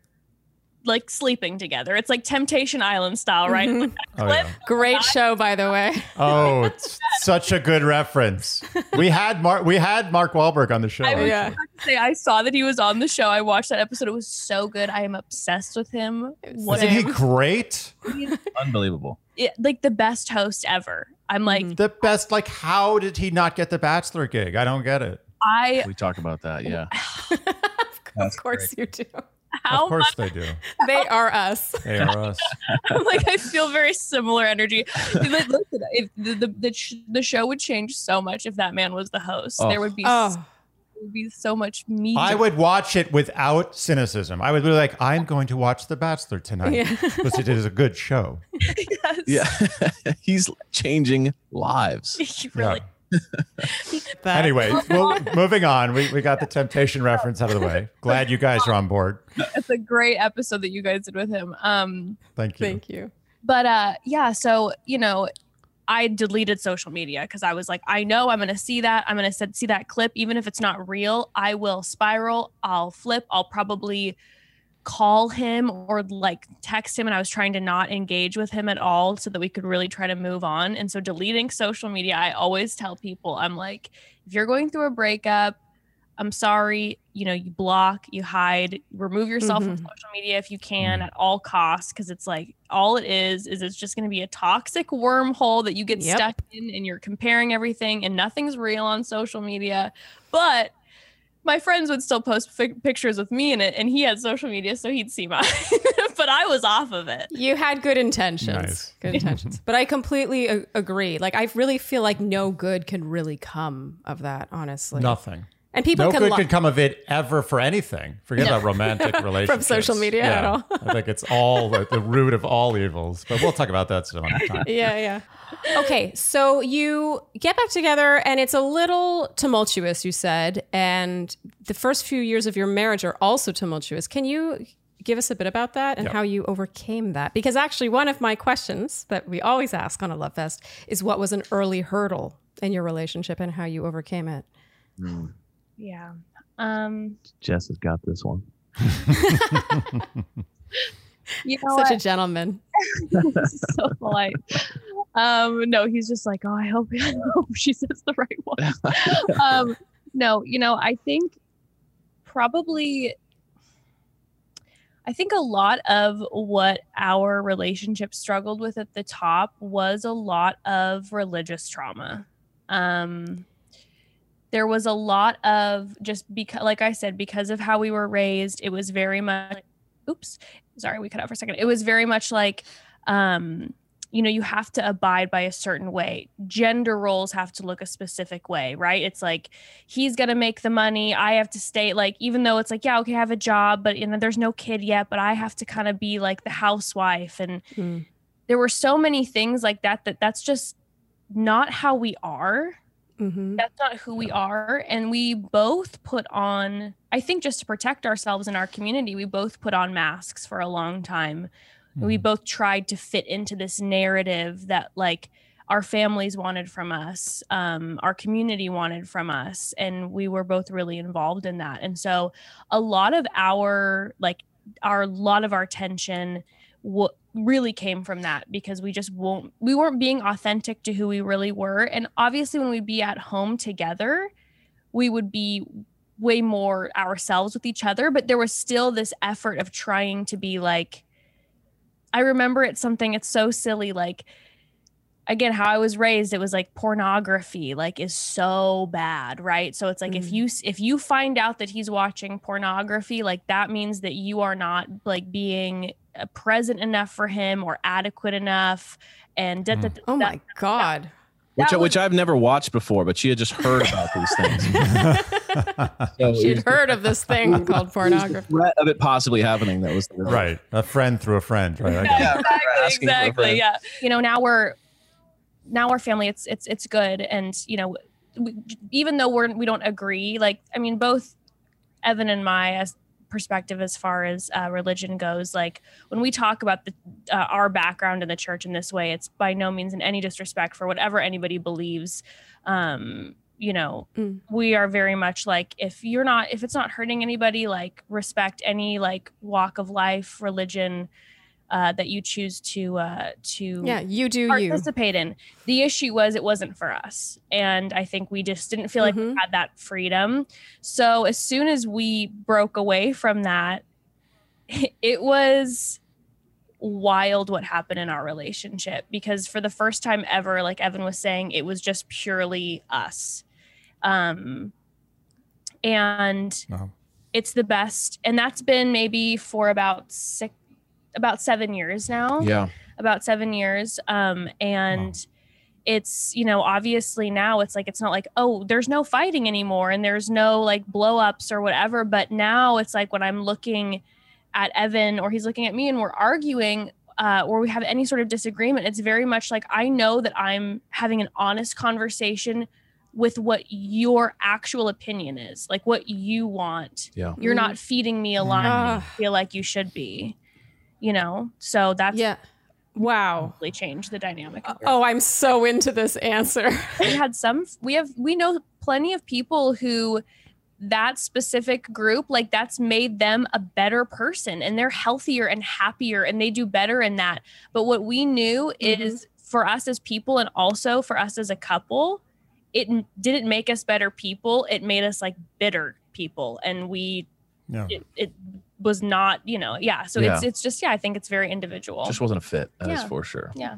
like sleeping together. It's like Temptation Island style, right? Mhm. Like, Oh, yeah. Great show, by the way. Oh, *laughs* it's such a good reference. We had Mark. We had Mark Walberg on the show. I Yeah. actually. about to say, I saw that he was on the show. I watched that episode. It was so good. I am obsessed with him. What Isn't he great? *laughs* Unbelievable. it, like the best host ever. I'm like, Mhm. The best. Like, how did he not get the Bachelor gig? I don't get it. I We talk about that. Yeah. *laughs* of course you do. How of course they do. *laughs* They are us. They are us. *laughs* like I feel very similar energy. Like, listen, if the the, the, sh- the show would change so much if that man was the host. Oh. There would be Oh, there would be so much media. I would watch it without cynicism. I would be like, I'm going to watch The Bachelor tonight yeah. *laughs* because it is a good show. Yes. Yeah. He's changing lives. He really. *laughs* That- Anyway, *laughs* well, moving on. We, we got the temptation reference out of the way. Glad you guys are on board. It's a great episode that you guys did with him. Um, Thank you. Thank you. but uh, yeah. So you know, I deleted social media because I was like, I know I'm gonna see that. I'm gonna see that clip, even if it's not real. I will spiral. I'll flip. I'll probably call him or like text him and I was trying to not engage with him at all so that we could really try to move on. And so deleting social media, I always tell people I'm like if you're going through a breakup, I'm sorry, you know, you block, you hide, remove yourself from Mhm. social media if you can at all costs cuz it's like all it is is it's just going to be a toxic wormhole that you get Yep. stuck in and you're comparing everything and nothing's real on social media. But my friends would still post fi- pictures with me in it and he had social media so he'd see mine *laughs* but i was off of it You had good intentions. Nice. Good intentions. But I completely a- agree. Like, I really feel like no good can really come of that, honestly. Nothing. And people no can good li- can come of it ever for anything. Forget about romantic relationships. From social media at all. I think it's all the, the root of all evils. But we'll talk about that some other time. *laughs* yeah, yeah. Okay, so you get back together and it's a little tumultuous, you said, and the first few years of your marriage are also tumultuous. Can you give us a bit about that and Yep. how you overcame that? Because actually, one of my questions that we always ask on a Love Fest is what was an early hurdle in your relationship and how you overcame it? Hmm. Yeah um Jess has got this one. *laughs* you know Such what? a gentleman. *laughs* so *laughs* polite um no he's just like oh i hope, I hope she says the right one um no you know i think probably i think a lot of what our relationship struggled with at the top was a lot of religious trauma um there was a lot of just because like i said because of how we were raised it was very much oops sorry we cut out for a second. It was very much like um you know you have to abide by a certain way. Gender roles have to look a specific way right? It's like he's gonna make the money i have to stay like even though it's like yeah okay i have a job but you know there's no kid yet but i have to kind of be like the housewife. And Mm. there were so many things like that that that's just not how we are hmm that's not who we are and we both put on i think just to protect ourselves and our community we both put on masks for a long time. We both tried to fit into this narrative that like our families wanted from us um, our community wanted from us and we were both really involved in that. And so a lot of our like our lot of our tension what really came from that because we just won't we weren't being authentic to who we really were. And obviously when we'd be at home together we would be way more ourselves with each other but there was still this effort of trying to be like i remember it's something it's so silly like again how i was raised it was like pornography like is so bad right so it's like if Mm. you if you find out that he's watching pornography like that means that you are not like being uh, present enough for him or adequate enough and da, da, da, Oh da. my god. which, That which I've never watched before, but she had just heard about these *laughs* things. *laughs* So She'd was heard of this thing *laughs* called the pornography. threat of it possibly happening that was the Right. A friend through a friend, right? I got it. Yeah, exactly, asking exactly. Yeah. You know, now we're now our family. It's it's it's good, and you know, we, even though we're we don't agree, like I mean, both Evan and my as perspective as far as uh, religion goes, like when we talk about the uh, our background in the church in this way, it's by no means in any disrespect for whatever anybody believes. Um, you know, Mm. we are very much like if you're not if it's not hurting anybody, like respect any like walk of life, religion uh, that you choose to uh, to Yeah, you do you. participate in. The issue was it wasn't for us. And I think we just didn't feel like we Mhm. had that freedom. So as soon as we broke away from that, *laughs* it was wild what happened in our relationship because for the first time ever, like Evan was saying, it was just purely us. Um, and Wow. it's the best. And that's been maybe for about six, about seven years now Yeah. about seven years. Um, and it's, you know, obviously now it's like, it's not like, oh, there's no fighting anymore and there's no like blow ups or whatever. But now it's like when I'm looking at Evan or he's looking at me and we're arguing, uh, or we have any sort of disagreement, it's very much like I know that I'm having an honest conversation with what your actual opinion is, like what you want. Yeah. You're not feeding me a line that Ah. feel like you should be, you know? So that's Yeah. Wow. really change the dynamic. Oh, I'm so into this answer. *laughs* we had some we have we know plenty of people who that specific group like that's made them a better person and they're healthier and happier and they do better in that but what we knew mm-hmm. is for us as people and also for us as a couple it didn't make us better people it made us like bitter people and we Yeah. it, it was not you know yeah so it's it's just yeah i think it's very individual Just wasn't a fit. That is Yeah. for sure. yeah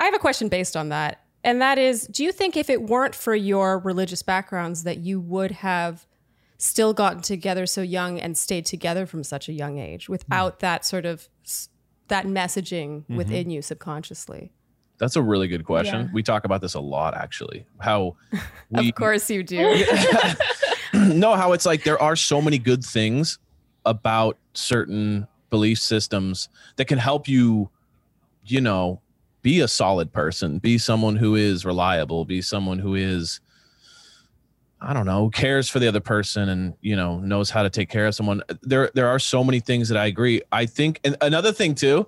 I have a question based on that. And that is do you think if it weren't for your religious backgrounds that you would have still gotten together so young and stayed together from such a young age hmm. without that sort of that messaging mm-hmm. within you subconsciously? That's a really good question. Yeah. We talk about this a lot, actually. How *laughs* we of course you do. *laughs* no, how it's like there are so many good things about certain belief systems that can help you, you know, be a solid person, be someone who is reliable, be someone who is, I don't know, cares for the other person and you know knows how to take care of someone. There, there are so many things that I agree. I think, and another thing too,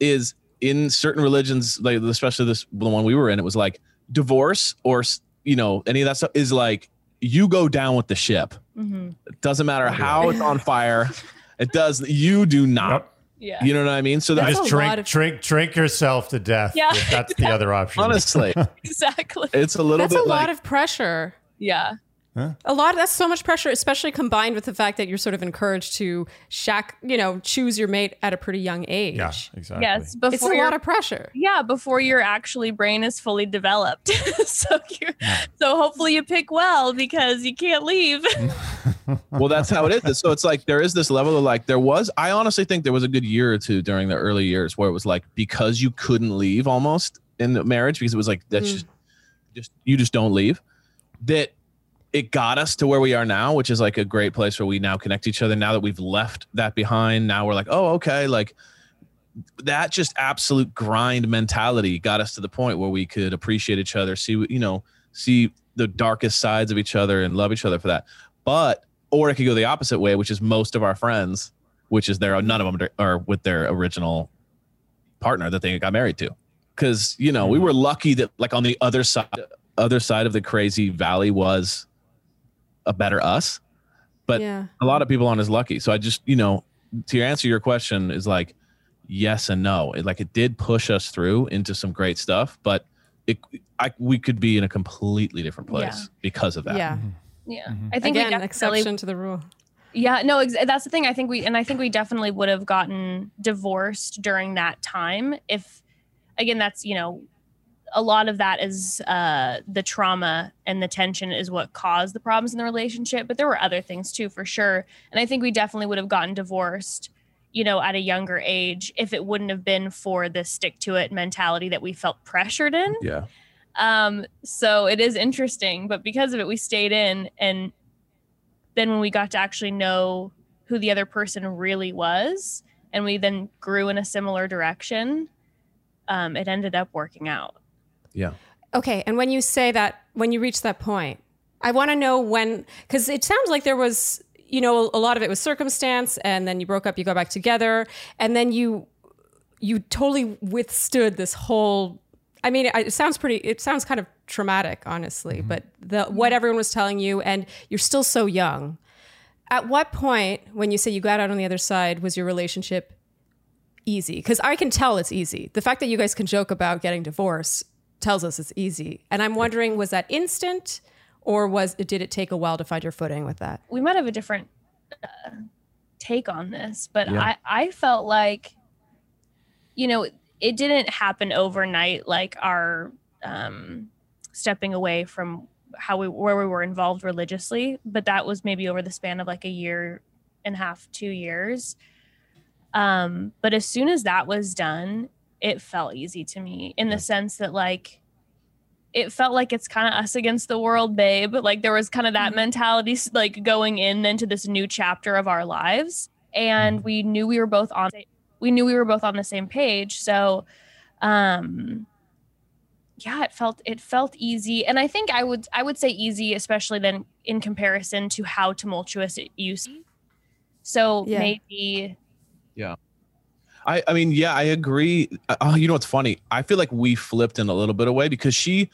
is in certain religions, like especially this the one we were in, it was like divorce or you know any of that stuff is like you go down with the ship. Mhm. It doesn't matter how it's on fire. *laughs* It does. You do not. Yep. yeah You know what I mean? So You That's that's just drink, of- drink, drink yourself to death. Yeah. if that's the other option. honestly, *laughs* exactly it's a little That's bit a lot like of pressure. yeah A lot. of That's so much pressure, especially combined with the fact that you're sort of encouraged to shack, you know, choose your mate at a pretty young age. Yeah, exactly. yes before It's a your- lot of pressure. yeah before your actually brain is fully developed *laughs* so you so hopefully you pick well because you can't leave *laughs* well, that's how it is. So it's like there is this level of like there was. I honestly think there was a good year or two during the early years where it was like because you couldn't leave almost in the marriage because it was like that's Mm. just just you just don't leave. That it got us to where we are now, which is like a great place where we now connect each other. Now that we've left that behind, now we're like, oh, okay, like that just absolute grind mentality got us to the point where we could appreciate each other, see, you know, see the darkest sides of each other and love each other for that. But, or it could go the opposite way, which is most of our friends, which is there, none of them are with their original partner that they got married to. Cause, you know, we mm-hmm. were lucky that like on the other side, other side of the crazy valley was a better us. But yeah. a lot of people aren't as lucky. So I just, you know, to answer your question is like, yes and no. It, like it did push us through into some great stuff, but it I, we could be in a completely different place Yeah. because of that. Yeah. Yeah, Mhm. I think Again, definitely exception to the rule. Yeah, no, ex- that's the thing. I think we and I think we definitely would have gotten divorced during that time if again that's, you know, a lot of that is uh the trauma and the tension is what caused the problems in the relationship, but there were other things too for sure. And I think we definitely would have gotten divorced, you know, at a younger age if it wouldn't have been for the stick to it mentality that we felt pressured in. Yeah. Um, so it is interesting, but because of it, we stayed in. And then when we got to actually know who the other person really was, and we then grew in a similar direction, um, it ended up working out. Okay, and when you say that, when you reach that point, I want to know when, because it sounds like there was, you know, a lot of it was circumstance, and then you broke up, you go back together, and then you, you totally withstood this whole. I mean, it, sounds pretty. It sounds kind of traumatic, honestly. Mm-hmm. But the what everyone was telling you, and you're still so young. At what point, when you say you got out on the other side, was your relationship easy? Because I can tell it's easy. The fact that you guys can joke about getting divorced tells us it's easy. And I'm wondering, was that instant, or was did it take a while to find your footing with that? we might have a different uh, take on this, but Yeah. I, I felt like, you know, it didn't happen overnight, like our um, stepping away from how we where we were involved religiously, but that was maybe over the span of like a year and a half, two years. Um, but as soon as that was done, it felt easy to me in the sense that like it felt like it's kind of us against the world, babe. Like there was kind of that mentality, like going in into this new chapter of our lives, and we knew we were both on. We knew we were both on the same page, so um, yeah, it felt it felt easy, and I think I would I would say easy, especially then in comparison to how tumultuous it used. to be. So maybe. Yeah. maybe I, I mean, yeah, I agree. Uh, Oh, you know what's funny? I feel like we flipped in a little bit of way because she,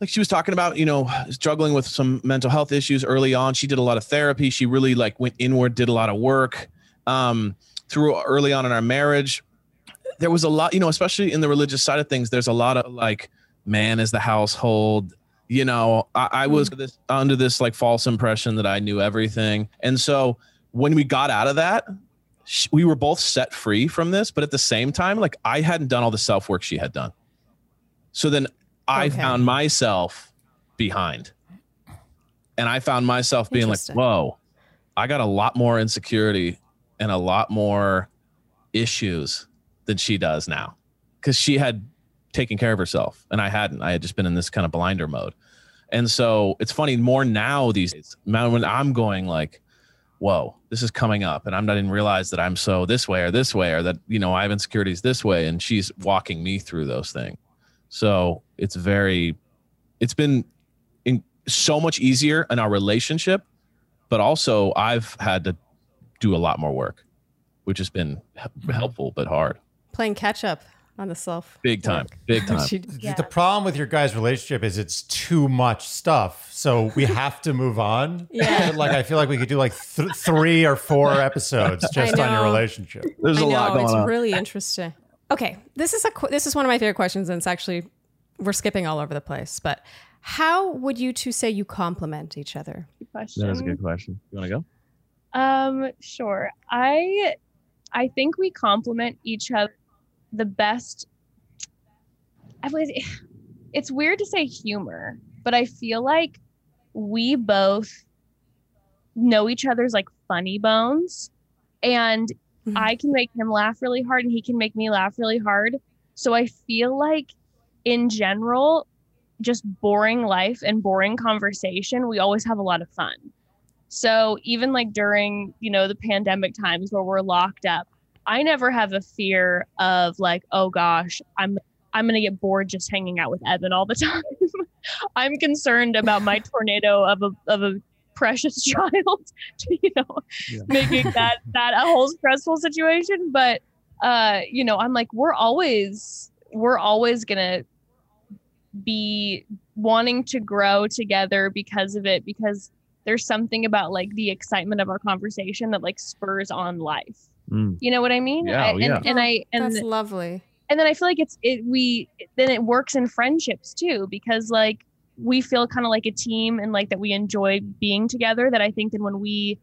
like, she was talking about, you know, struggling with some mental health issues early on. She did a lot of therapy. She really like went inward, did a lot of work. Um, through early on in our marriage, there was a lot, you know, especially in the religious side of things. There's a lot of like, man is the household. You know, I, I was this, under this like false impression that I knew everything, and so when we got out of that, we were both set free from this, but at the same time, like I hadn't done all the self work she had done. So then I Okay. found myself behind. And I found myself being like, whoa, I got a lot more insecurity and a lot more issues than she does now. Cause she had taken care of herself and I hadn't. I had just been in this kind of blinder mode. And so it's funny more now these days, man, when I'm going like, whoa, this is coming up, and I'm not even realize that I'm so this way or this way, or that you know I have insecurities this way, and she's walking me through those things. So it's very, it's been in, so much easier in our relationship, but also I've had to do a lot more work, which has been mm-hmm. helpful but hard. Playing catch up on the self. Big time, work. big time. *laughs* She- Yeah. The problem with your guys' relationship is it's too much stuff. So we *laughs* have to move on. Yeah. like I feel like we could do like th- three or four episodes *laughs* just on your know. relationship. There's I a know lot going it's on. really interesting. Okay, this is a qu- this is one of my favorite questions, and it's actually we're skipping all over the place. But how would you two say you compliment each other? question. that is a good question. You want to go? Um, sure. I I think we compliment each other the best. I was it's weird to say humor, but I feel like we both know each other's like funny bones and Mhm. I can make him laugh really hard and he can make me laugh really hard. So I feel like in general just boring life and boring conversation, we always have a lot of fun. So even like during, you know, the pandemic times where we're locked up, I never have a fear of like, oh gosh, I'm I'm gonna get bored just hanging out with Evan all the *laughs* time. I'm concerned about my *laughs* tornado of a of a precious *laughs* child, you know, Yeah. making that that a whole stressful situation. But uh, you know, I'm like, we're always we're always gonna be wanting to grow together because of it because there's something about like the excitement of our conversation that like spurs on life Mm. You know what I mean? Yeah, I, oh, and, yeah. and I and That's lovely. and then I feel like it's it we then it works in friendships too because like we feel kind of like a team and like that we enjoy being together that I think that when we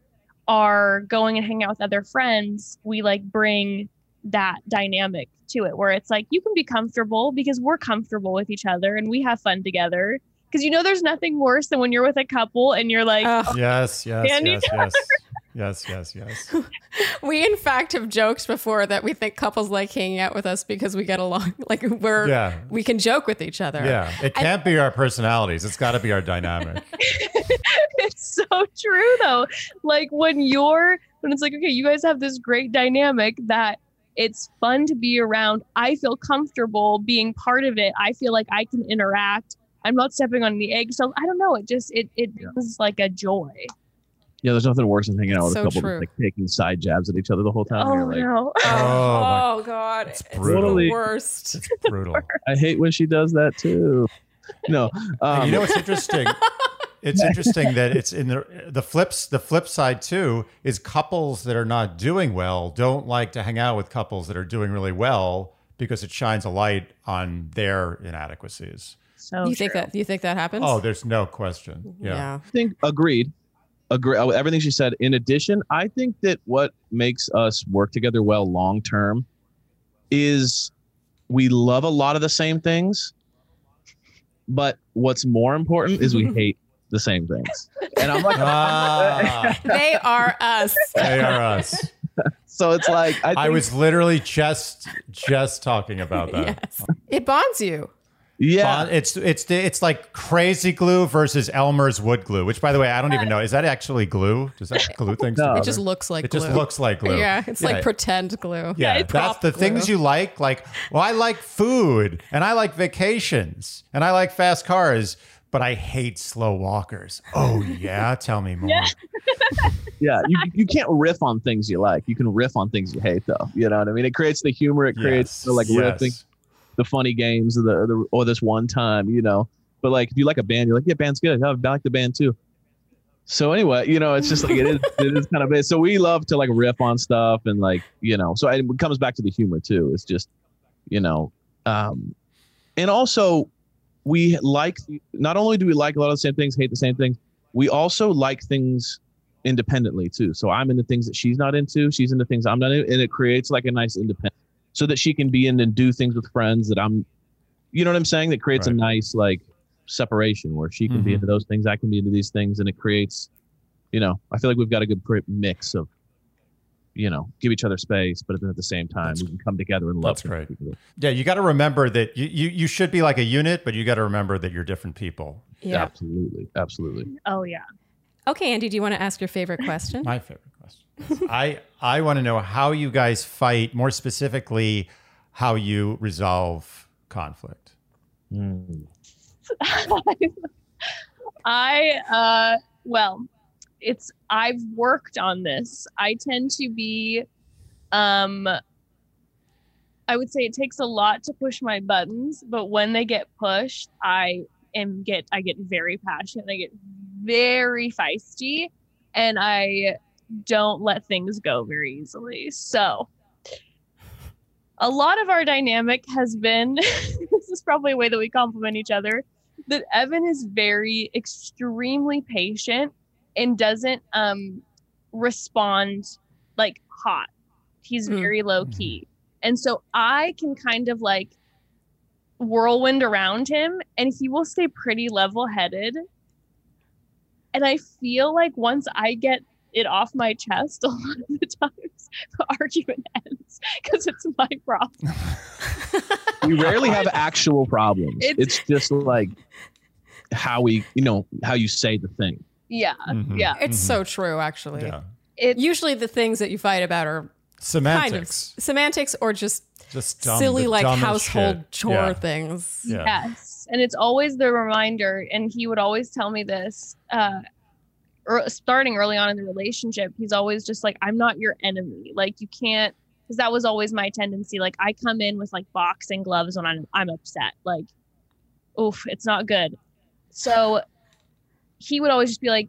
are going and hanging out with other friends we like bring that dynamic to it where it's like you can be comfortable because we're comfortable with each other and we have fun together because you know there's nothing worse than when you're with a couple and you're like Ugh. Yes, yes, yes, yes. Yes, yes, yes. *laughs* we in fact have joked before that we think couples like hanging out with us because we get along. *laughs* Like we're Yeah. we can joke with each other. Yeah. It can't be our personalities. It's got to be our dynamic. *laughs* it's so true though like when you're when it's like okay you guys have this great dynamic that it's fun to be around i feel comfortable being part of it i feel like i can interact i'm not stepping on any eggshells i don't know it just it it was like a joy Yeah, there's nothing worse than hanging out with So a couple true. that's like taking side jabs at each other the whole time. oh like, no *laughs* Oh, my- Oh, god. It's, brutal. the worst. It's brutal. *laughs* I hate when she does that too. No, um, you know what's interesting? It's *laughs* interesting that it's in the the flips. The flip side too is couples that are not doing well don't like to hang out with couples that are doing really well because it shines a light on their inadequacies. so you think that you think that happens? Oh, there's no question. Yeah. yeah. I think agreed. Agree with everything she said. In addition, I think that what makes us work together well long term is we love a lot of the same things, but what's more important is we *laughs* hate the same things. And I'm like, Ah, *laughs* They are us. they are us. *laughs* so it's like I, think, I was literally just just talking about that. yes. It bonds you. Yeah. Bond- It's it's it's like crazy glue versus Elmer's wood glue, which by the way I don't even know is that actually glue? Does that glue things No. together? It just looks like it glue. just looks like glue. Yeah, it's like pretend glue. yeah, it's that's the glue. things you like. Like, well, I like food and I like vacations and I like fast cars, but I hate slow walkers. Oh yeah, tell me more. Yeah. *laughs* yeah you, you can't riff on things you like you can riff on things you hate though you know what i mean it creates the humor it creates Yes, the like yes. riffing the funny games or the, the or this one time you know but like if you like a band you're like yeah band's good i like the band too so anyway you know it's just like it is *laughs* it is kind of it. so we love to like riff on stuff and like you know so it comes back to the humor too it's just you know um and also we like not only do we like a lot of the same things hate the same things we also like things independently too. So I'm into things that she's not into. She's into things I'm not into, and it creates like a nice independent, so that she can be in and do things with friends that I'm. You know what I'm saying? That creates a nice like separation where she can be Mhm. into those things, I can be into these things, and it creates. You know, I feel like we've got a good pr- mix of. You know, give each other space, but then at the same time, That's- we can come together and love. that's great. each. Yeah, you got to remember that you, you you should be like a unit, but you got to remember that you're different people. Yeah. Absolutely, absolutely. oh yeah Okay, Andy, do you want to ask your favorite question? My favorite question. I I want to know how you guys fight, more specifically, how you resolve conflict. Mm. *laughs* I uh well, it's I've worked on this. I tend to be um I would say it takes a lot to push my buttons, but when they get pushed, I am get I get very passionate. I get very feisty and I don't let things go very easily. So a lot of our dynamic has been *laughs* this is probably a way that we complement each other that Evan is very extremely patient and doesn't um respond like hot. He's Mm. very low key. And so I can kind of like whirlwind around him and he will stay pretty level headed. And I feel like once I get it off my chest, *laughs* a lot of the times the argument ends because it's my problem. *laughs* we rarely have actual problems. It's- It's, just like how we, you know, how you say the thing. Yeah. Mhm. Yeah. It's Mhm. so true, actually. Yeah. It Usually the things that you fight about are Semantics. kind of semantics or just Just dumb, silly like household shit. chore Yeah. things. Yeah. Yes. And it's always the reminder. And he would always tell me this, uh, starting early on in the relationship. He's always just like, I'm not your enemy. Like, you can't, because that was always my tendency. Like, I come in with like boxing gloves when I'm, I'm upset. Like, oof, it's not good. So he would always just be like,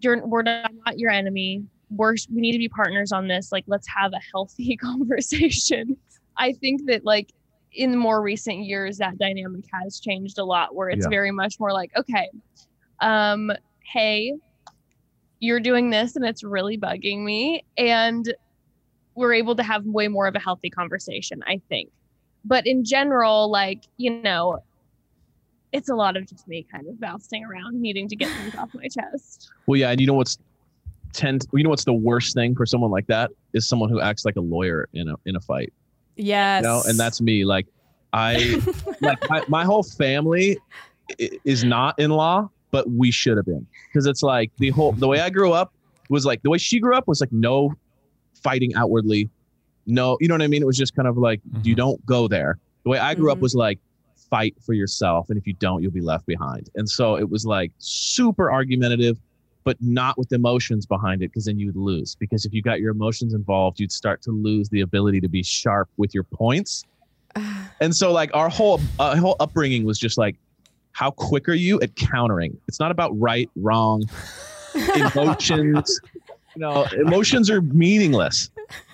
you're, we're not, not your enemy. we're we need to be partners on this. Like, let's have a healthy *laughs* conversation. I think that like in more recent years, that dynamic has changed a lot. Where it's Yeah. very much more like, okay, um, hey, you're doing this and it's really bugging me, and we're able to have way more of a healthy conversation. I think, but in general, like you know. It's a lot of just me kind of bouncing around, needing to get things off my chest. Well, yeah, and you know what's tend you know what's the worst thing for someone like that is someone who acts like a lawyer in a in a fight. Yes. You know, and that's me. Like I like my, my whole family is not in law, but we should have been because it's like the whole the way I grew up was like the way she grew up was like no fighting outwardly, no, you know what I mean. It was just kind of like you Mhm. don't go there. The way I grew up Mhm. was like fight for yourself, and if you don't, you'll be left behind. And so it was like super argumentative, but not with emotions behind it, because then you'd lose. Because if you got your emotions involved, you'd start to lose the ability to be sharp with your points. *sighs* And so like our whole uh, whole upbringing was just like, how quick are you at countering? It's not about right, wrong, *laughs* emotions. you know, emotions are meaningless.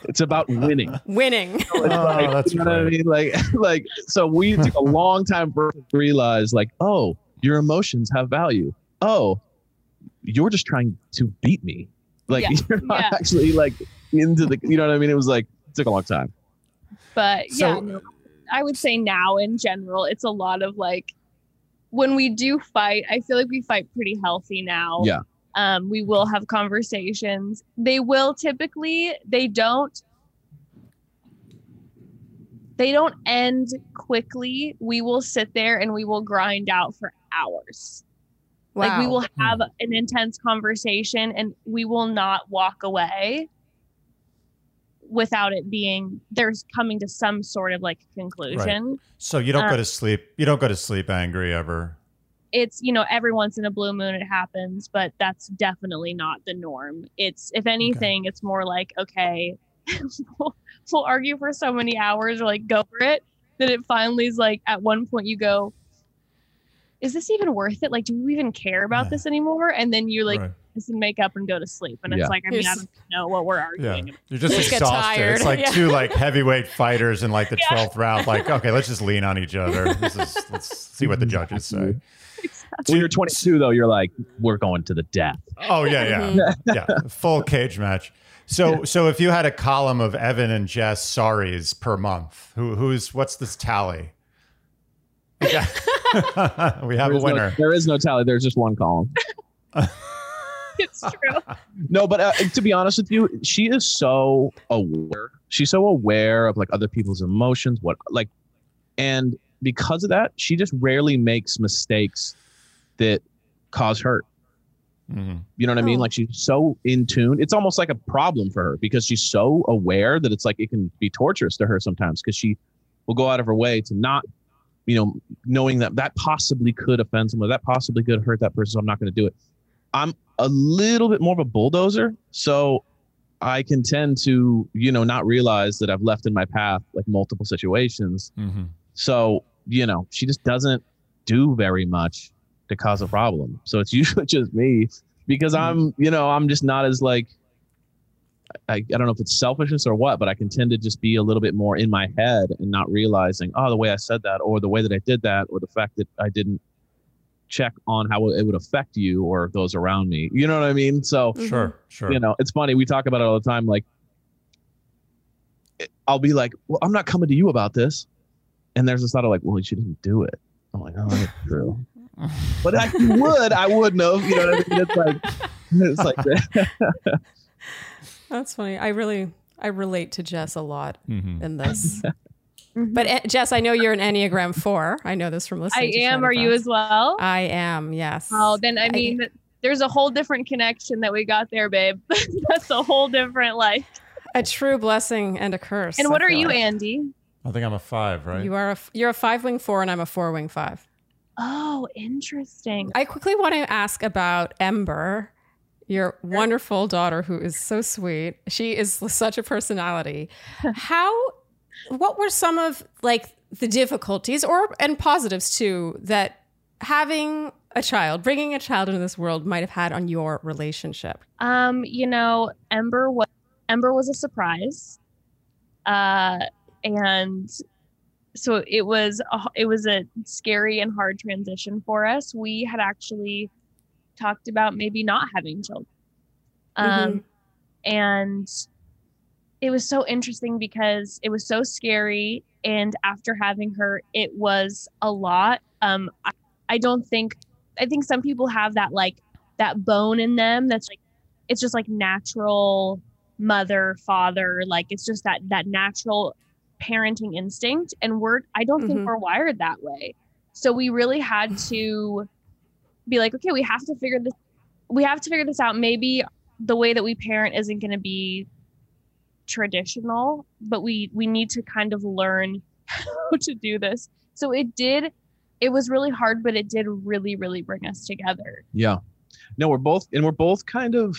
It's about winning. Winning. Oh, like, that's you know what I mean? Like, *laughs* like, so we took a long time for us to realize, like, oh, your emotions have value. Oh, you're just trying to beat me. Like, Yeah. *laughs* you're not Yeah. actually like into the, you know what I mean? It was like, it took a long time. but yeah So- no, i would say now in general it's a lot of like when we do fight i feel like we fight pretty healthy now. Yeah. um we will have conversations. They will typically they don't they don't end quickly. We will sit there and we will grind out for hours. Like we will have an intense conversation and we will not walk away without it being there's coming to some sort of like conclusion. Right. So you don't Uh, go to sleep. You don't go to sleep angry ever. It's you know every once in a blue moon it happens, but that's definitely not the norm. It's if anything, it's more like okay, *laughs* we'll, we'll argue for so many hours or like go for it that it finally is like at one point you go, is this even worth it? Like, do we even care about Yeah. this anymore? And then you like Right. just make up and go to sleep, and Yeah. it's like I mean I don't know what we're Yeah, arguing. about. you're just Just exhausted. tired. It's like Yeah. two like heavyweight *laughs* fighters in like the Yeah. twelfth round. Like, okay, let's just lean on each other. This is let's see what the judges say. When you're 22, though, you're like, we're going to the death. Oh yeah, yeah, Mhm. yeah. Full cage match. So so if you had a column of Evan and Jess sorries per month, who who's what's this tally? We, got- *laughs* we have a is no- winner. there is no tally. There's just one column. *laughs* *laughs* It's true. No, but uh, to be honest with you, she is so aware. She's so aware of like other people's emotions, what like, and because of that, she just rarely makes mistakes that cause hurt. Mhm. You know what I mean? Oh. Like she's so in tune. It's almost like a problem for her because she's so aware that it's like it can be torturous to her sometimes because she will go out of her way to not, you know, knowing that that possibly could offend someone, that possibly could hurt that person. So I'm not going to do it. I'm a little bit more of a bulldozer, so I can tend to, you know, not realize that I've left in my path like multiple situations. Mhm. So, you know, she just doesn't do very much to cause a problem. So it's *laughs* usually just me because I'm, you know, I'm just not as like, I, I don't know if it's selfishness or what, but I can tend to just be a little bit more in my head and not realizing, oh, the way I said that or the way that I did that or the fact that I didn't check on how it would affect you or those around me. You know what I mean? So, mm-hmm. Sure, sure. you know, it's funny. We talk about it all the time. Like, I'll be like, well, I'm not coming to you about this. And there's this thought of like, well, she didn't do it. I'm like, oh, that's true. *laughs* but I would, I would know. You know what I mean? It's like, it's like that. *laughs* That's funny. I really I relate to Jess a lot Mhm. in this. *laughs* but eh, Jess, I know you're an Enneagram four. I know this from I listening. to am. Are you as well? I am. Yes. Oh, then I mean, there's a whole different connection that we got there, babe. *laughs* That's a whole different life. a true blessing and a curse. And what are you, like. Andy? I think I'm a five, right? You are a f- you're a five wing four, and I'm a four wing five. Oh, interesting. I quickly want to ask about Ember, your *laughs* wonderful daughter who is so sweet. She is such a personality. *laughs* How what were some of like the difficulties or and positives too that having a child, bringing a child into this world might have had on your relationship? Um, you know, Ember was Ember was a surprise, uh, and so it was a, it was a scary and hard transition for us. We had actually talked about maybe not having children, um, and it was so interesting because it was so scary, and after having her, it was a lot. Um, I, I don't think I think some people have that like that bone in them that's like it's just like natural mother father like it's just that that natural parenting instinct and we're i don't think Mhm. we're wired that way so we really had to be like okay we have to figure this we have to figure this out maybe the way that we parent isn't going to be traditional but we we need to kind of learn *laughs* how to do this so it did it was really hard but it did really really bring us together Yeah. No, we're both and we're both kind of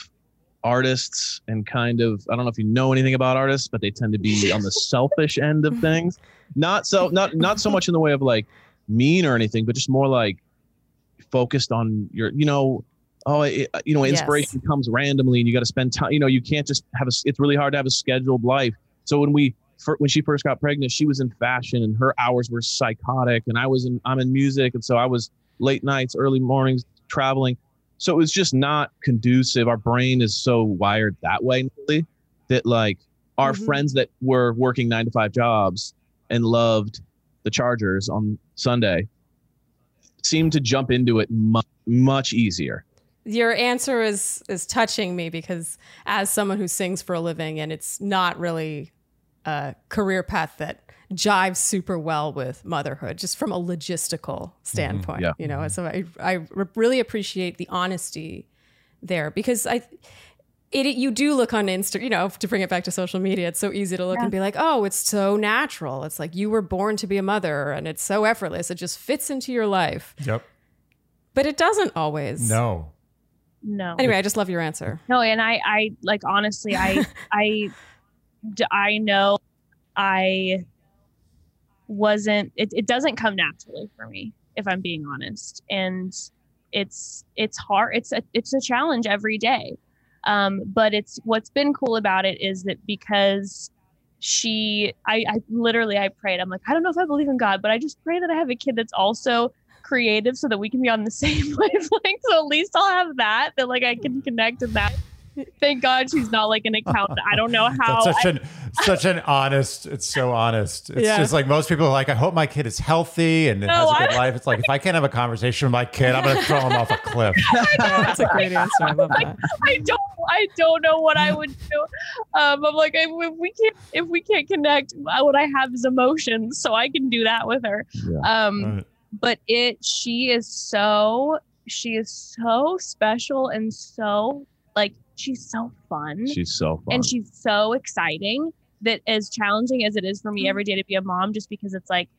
artists and kind of I don't know if you know anything about artists, but they tend to be on the *laughs* selfish end of things. Not so not not so much in the way of like mean or anything, but just more like focused on your you know oh it, you know Yes. inspiration comes randomly and you got to spend time you know you can't just have a. it's really hard to have a scheduled life so when we when she first got pregnant she was in fashion and her hours were psychotic and i was in i'm in music and so i was late nights early mornings traveling so it was just not conducive our brain is so wired that way that like our Mhm. friends that were working nine to five jobs and loved the chargers on sunday seemed to jump into it much much easier Your answer is is touching me because as someone who sings for a living and it's not really a career path that jives super well with motherhood just from a logistical mm-hmm. standpoint yeah. you know so i i re- really appreciate the honesty there because i it, you do look on Insta, you know, to bring it back to social media, it's so easy to look and be like, oh, it's so natural. It's like you were born to be a mother and it's so effortless. It just fits into your life. Yep. But it doesn't always. No. no Anyway, I just love your answer. no and i i like honestly I, *laughs* I, I know i wasn't it, it doesn't come naturally for me if i'm being honest and it's it's hard it's a it's a challenge every day um but it's what's been cool about it is that because she I, I literally i prayed. I'm like i don't know if i believe in god but i just pray that i have a kid that's also creative so that we can be on the *laughs* same wavelength. So at least i'll have that that like i can connect with that thank god she's not like an accountant *laughs* i don't know how That's such I- an such an honest. It's so honest. It's Yeah. just like most people are like, I hope my kid is healthy and No, has a good I- life. It's like if I can't have a conversation with my kid, I'm gonna throw him off a cliff. *laughs* That's a great answer. I love that. I don't I don't know what I would do. Um, I'm like if, if we can't if we can't connect, what I have is emotions, so I can do that with her. Um, Right. but it she is so she is so special and so like she's so fun. She's so fun. And she's so exciting that as challenging as it is for me mm-hmm. every day to be a mom just because it's like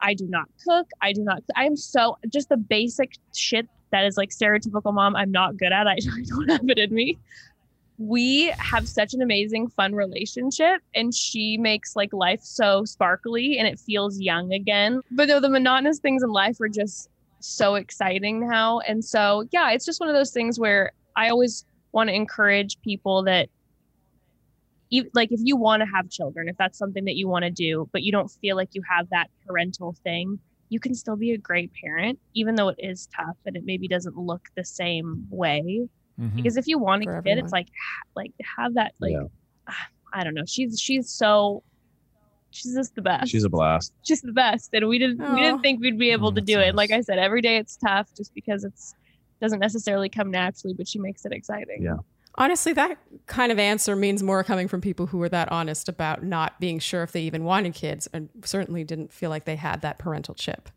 i do not cook. I do not i'm so just the basic shit that is like stereotypical mom i'm not good at. I, I *laughs* don't have it in me. We have such an amazing fun relationship and she makes like life so sparkly and it feels young again. But no the monotonous things in life are just so exciting now. And so yeah it's just one of those things where i always want to encourage people that you, like if you want to have children if that's something that you want to do but you don't feel like you have that parental thing you can still be a great parent even though it is tough and it maybe doesn't look the same way. Mhm. because if you want For a kid it's like like have that like Yeah. ah, i don't know she's she's so she's just the best. She's a blast. She's the best and we didn't we didn't think we'd be able Mm, to that's do it. Like i said every day it's tough just because it's doesn't necessarily come naturally but she makes it exciting Yeah. Honestly, that kind of answer means more coming from people who were that honest about not being sure if they even wanted kids and certainly didn't feel like they had that parental chip.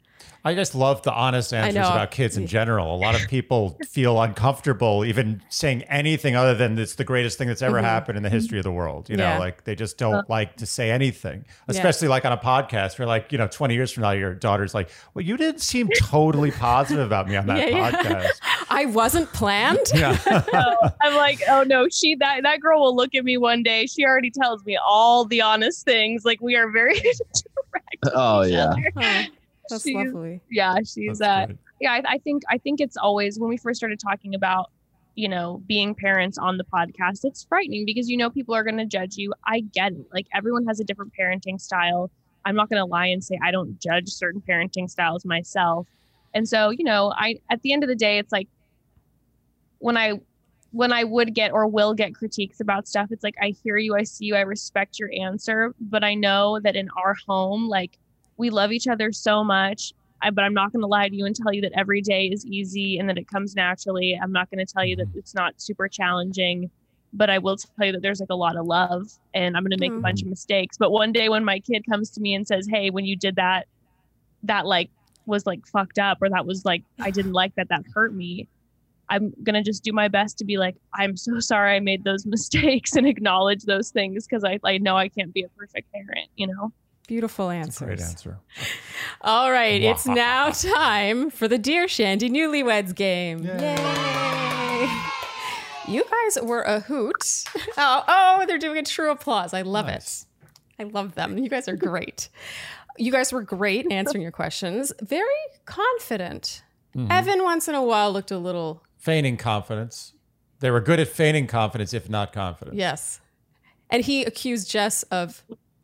I just love the honest answers about kids in general. A lot of people *laughs* feel uncomfortable even saying anything other than it's the greatest thing that's ever happened in the history of the world. You know, Mm-hmm. Like they just don't like to say anything, especially like on a podcast where, like, you know, 20 years from now, your daughter's like, well, you didn't seem totally positive about me on that *laughs* Yeah, yeah. podcast. *laughs* I wasn't planned. Yeah. so I'm like, oh no, she that that girl will look at me one day. She already tells me all the honest things. Like we are very direct. with Oh, each yeah. other. That's She's- lovely. Yeah, she's That's uh great. yeah, I, I think I think it's always when we first started talking about you know being parents on the podcast, it's frightening because you know people are going to judge you. I get it. Like everyone has a different parenting style. I'm not going to lie and say I don't judge certain parenting styles myself. And so, you know, I at the end of the day, it's like when I when I would get or will get critiques about stuff, it's like I hear you, I see you, I respect your answer, but I know that in our home, like we love each other so much. I, but I'm not going to lie to you and tell you that every day is easy and that it comes naturally. I'm not going to tell you that it's not super challenging, but I will tell you that there's like a lot of love and I'm going to make Mhm. a bunch of mistakes. But one day when my kid comes to me and says, "Hey, when you did that, that like was like fucked up or that was like I *sighs* didn't like that that hurt me." I'm going to just do my best to be like, "I'm so *laughs* sorry I made those *laughs* mistakes and acknowledge those things because I I know I can't be a perfect parent, you know." Beautiful That's a great answer. *laughs* All right, it's now time for the Dear Shandy Newlyweds game. Yay. Yay. You guys were a hoot. *laughs* Oh, oh, they're doing a true applause. I love Nice. it. I love them. You guys are great. You guys were great in answering your questions. Very confident. Mm-hmm. Evan, once in a while, looked a little, Feigning confidence. They were good at feigning confidence, if not confidence. yes. And he accused Jess of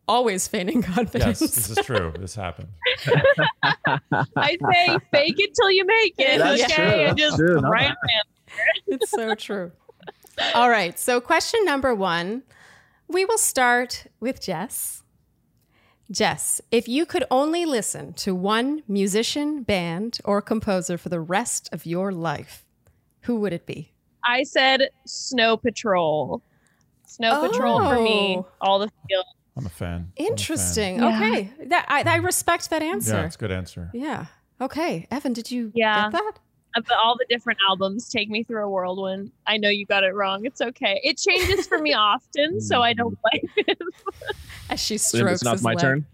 always feigning *laughs* confidence. Yes, this is true. This happened. *laughs* I say fake it till you make it. That's okay, true, and that's just true. Right *laughs* it's so true. All right. So, question number one we will start with Jess. Jess, if you could only listen to one musician, band, or composer for the rest of your life, who would it be? I said Snow Patrol. Snow Patrol for me. Oh. All the feels. I'm a fan. I'm a fan. Interesting. Yeah. Okay. That, I, I respect that answer. Yeah, it's a good answer. Yeah. Okay. Evan, did you Yeah. get that? But all the different albums take me through a whirlwind. I know you got it wrong. It's okay. It changes for me *laughs* often, so I don't mm. blame it. *laughs* As she So strokes it's not his my leg. turn.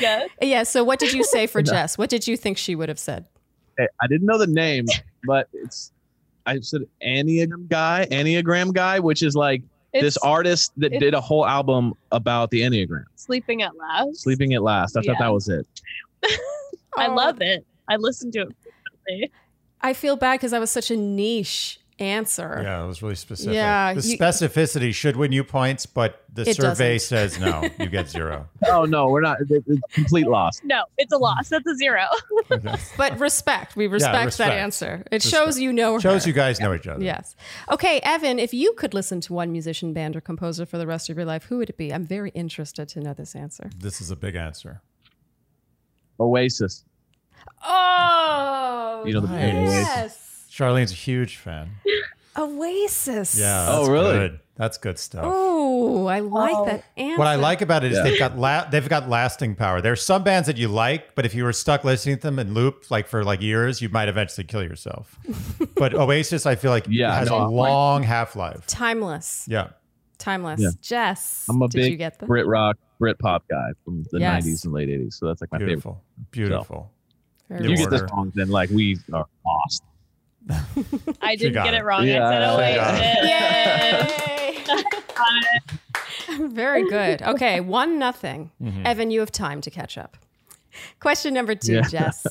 Yeah. Yeah. So, what did you say for *laughs* No. Jess? What did you think she would have said? Okay, I didn't know the name, but it's I said Enneagram guy, Enneagram guy, which is like It's this artist that did a whole album about the Enneagram. Sleeping at Last. Sleeping at Last. I thought that was it. *laughs* I Oh. love it. I listen to it. frequently. I feel bad because I was such a niche answer. Yeah, it was really specific. Yeah, the you- specificity should win you points, but the survey doesn't. says no. *laughs* You get zero. Oh no, we're not. It's complete loss. No, it's a loss. That's a zero. Okay. *laughs* But respect. We respect, that respect. answer. It Respect. shows you know her. Shows you guys know each other. Yes. Okay, Evan, if you could listen to one musician, band, or composer for the rest of your life, who would it be? I'm very interested to know this answer. This is a big answer. Oasis. Oh, You know the band Nice. Oasis. yes. Sharleen's a huge fan. Oasis. Yeah. Oh, really? Good. That's good stuff. Oh, I like Oh. that answer. What I like about it is Yeah. they've got la- they've got lasting power. There's some bands that you like, but if you were stuck listening to them in loop like for like years, you might eventually kill yourself. *laughs* but Oasis, I feel like Yeah, has no, a I'm like- long half life. Timeless. Yeah. Timeless. Yeah. Jess, I'm a did you big get that? Brit rock, Brit pop guy from the Yes. 90s and late 80s. So that's like my favorite. Beautiful. Beautiful. Very You You get the order. songs, then like we are lost. *laughs* I didn't get it. it wrong. Yeah. I She said Oasis. Yay! *laughs* Very good. Okay, one nothing. Mhm. Evan, you have time to catch up. Question number two, Yeah. Jess.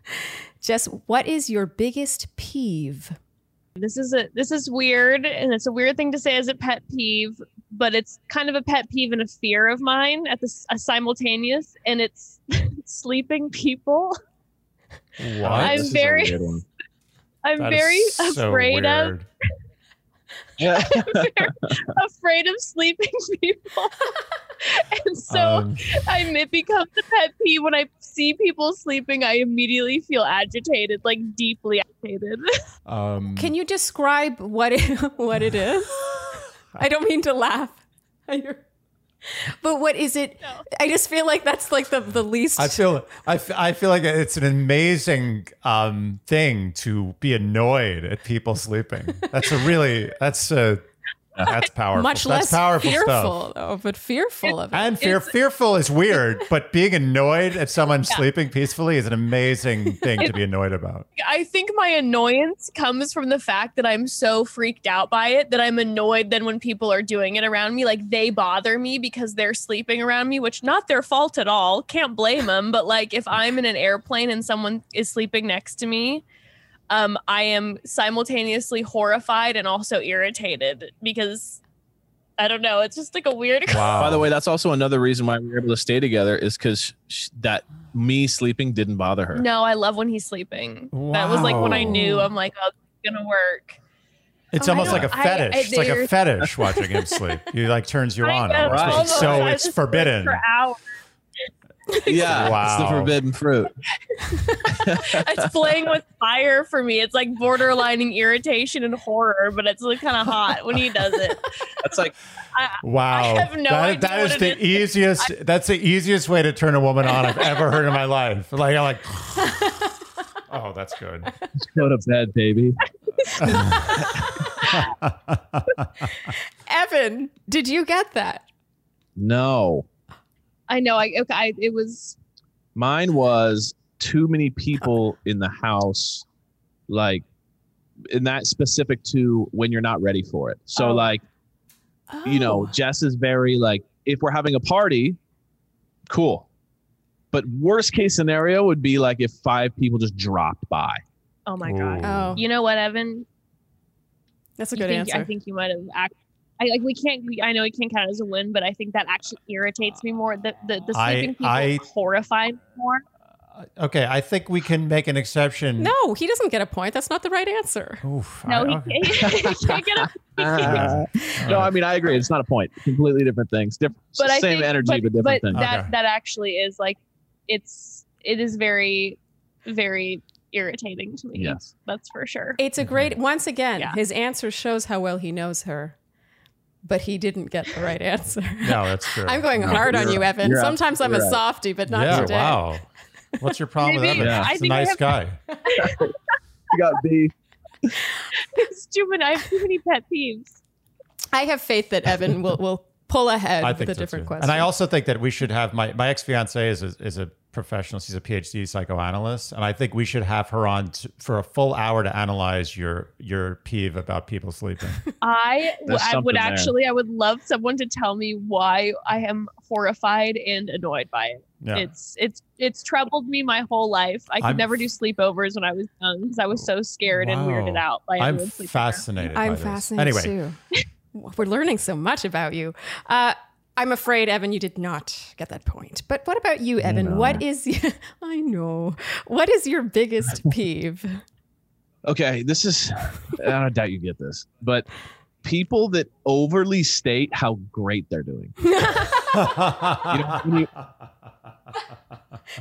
*laughs* Jess, what is your biggest peeve? this is a this is weird and it's a weird thing to say as a pet peeve but it's kind of a pet peeve and a fear of mine at the s- a simultaneous and it's sleeping people What? I'm This is a very- one. I'm That is very so afraid of weird. *laughs* Yeah. afraid of sleeping *laughs* people and so Um, I'm, it becomes a pet peeve when i see people sleeping i immediately feel agitated like deeply agitated um, Can you describe what it, *laughs* what it is? I don't mean to laugh. You're- But what is it? No. I just feel like that's like the, the least. I feel I, f- I feel like it's an amazing um, thing to be annoyed at people sleeping. That's a really that's a that's *laughs* powerful. much that's less powerful fearful, stuff. though, but fearful of it. And fear It's- fearful is weird, *laughs* but being annoyed at someone sleeping peacefully is an amazing thing to be annoyed about. I think my annoyance comes from the fact that I'm so freaked out by it that I'm annoyed then when people are doing it around me. Like they bother me because they're sleeping around me, which not their fault at all. Can't blame them. But like if I'm in an airplane and someone is sleeping next to me, um, I am simultaneously horrified and also irritated because I don't know. It's just like a weird. Wow. *laughs* By the way, that's also another reason why we were able to stay together is because that me sleeping didn't bother her. No, I love when he's sleeping. That was like when I knew I'm like, oh, it's gonna work. It's Oh, almost like a don't- I- fetish. I- it's like a fetish *laughs* watching him sleep. He like turns you I on. know, almost. Right. So I it's forbidden. For hours. *laughs* Yeah, it's the forbidden fruit. *laughs* it's playing with fire for me. It's like borderlining irritation and horror, but it's like kind of hot when he does it. That's like Wow. I have no That- idea that is the it is. easiest that's the easiest way to turn a woman on I've ever heard in my life. Like I'm like *laughs* Oh, that's good. go to bed, baby. Evan, did you get that? No, I know. I okay. I, it was mine was too many people in the house, like, and that specific to when you're not ready for it. So Oh. like, you know, Oh. Jess is very like, if we're having a party, cool. But worst case scenario would be like if five people just dropped by. oh my god. Oh, You know what, Evan? that's a good think, answer. I think you might have. Act, I like. We can't. We, I know it can't count as a win, but I think that actually irritates me more. The the, the I- sleeping people I- horrify me more. Okay, I think we can make an exception. no, he doesn't get a point. That's not the right answer. Oof, No, I- he, okay. *laughs* he can't get a. Uh, *laughs* no, I mean I agree. It's not a point. Completely different things. Different, But same think, energy, but, but, different but things. that Okay. that actually is like, it's it is very, very irritating to me. Yes. that's for sure. It's a great, once again, Yeah. his answer shows how well he knows her, but he didn't get the right answer. *laughs* No, that's true. I'm going No. hard on you're you, right. Evan. Sometimes I'm a absolutely right. softie, but not yeah, today. wow. What's your problem with Maybe- Evan? Yeah. I He's a nice have- guy. *laughs* you got B. it's too many. I have too many pet peeves. I have faith that Evan will, will pull ahead I with a so, different too. question. And I also think that we should have my my ex fiance is a, is a professional. She's a PhD psychoanalyst, and I think we should have her on t- for a full hour to analyze your your peeve about people sleeping. *laughs* I, w- There's I would there. actually, I would love someone to tell me why I am horrified and annoyed by it. Yeah. It's it's it's troubled me my whole life. I could I'm- never do sleepovers when I was young because I was so scared and weirded out by I'm fascinated. by I'm this. fascinated Anyway, too. *laughs* We're learning so much about you. Uh, I'm afraid, Evan, you did not get that point. But what about you, Evan? know. What is *laughs* I know. What is your biggest *laughs* peeve? Okay, this is. I don't doubt you get this, but people that overly state how great they're doing. *laughs* You know, when you,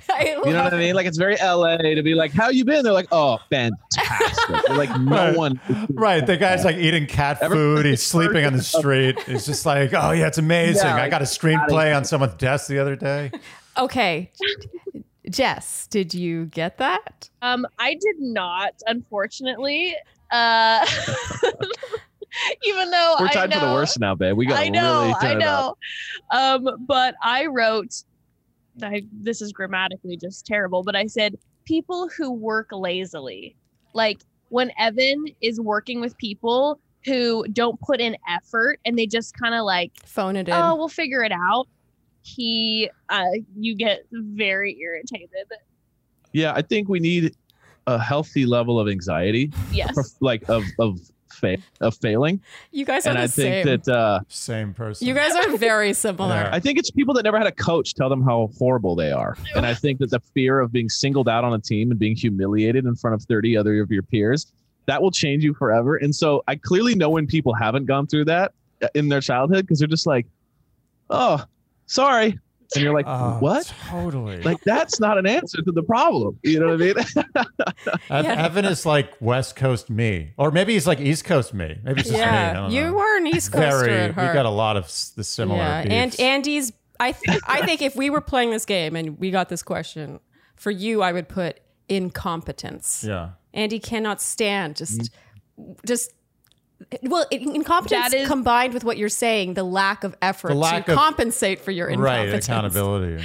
*laughs* you know love what I mean? Like it's very LA to be like, "How you been?" They're like, "Oh, fantastic." Like no Right. one. Right, the guy's like eating cat food. He's sleeping on the street. It's just like, oh yeah, it's amazing. Yeah, I got a screenplay on someone's desk the other day. *laughs* Okay. Jess, did you get that? Um, I did not, unfortunately. Uh, *laughs* even though We're I tied know, for the worst now, babe. We got I know, really I turn it up. know. Um, but I wrote, I, this is grammatically just terrible, but I said people who work lazily. Like when Evan is working with people who don't put in effort and they just kind of like, Phone it in. oh, we'll figure it out. He, uh, you get very irritated. Yeah, I think we need a healthy level of anxiety, Yes. *laughs* like of of fa- of failing, you guys are and the I think same. that. uh Same person. you guys are very *laughs* similar. Yeah. I think it's people that never had a coach tell them how horrible they are. And I think that the fear of being singled out on a team and being humiliated in front of 30 other of your peers, that will change you forever. And so I clearly know when people haven't gone through that uh, in their childhood because they're just like, oh, sorry. And you're like, Oh, what? Totally. Like, that's not an answer to the problem. You know what I mean? *laughs* Ev- Yeah. Evan is like West Coast me, or maybe he's like East Coast me. Maybe it's just me. Yeah, don't you know. are an East Coaster very. at We heart. got a lot of the similar. yeah, and. Andy's. I th- I think if we were playing this game and we got this question for you, I would put incompetence. yeah. Andy cannot stand just just well incompetence That is- combined with what you're saying the lack of effort lack to of- compensate for your Right. Accountability and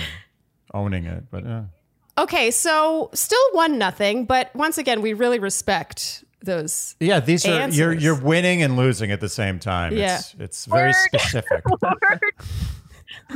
owning it, but yeah. okay so still one nothing but once again we really respect those Yeah, these are you're you're winning and losing at the same time. Yeah. It's it's very Word. specific. *laughs* We're,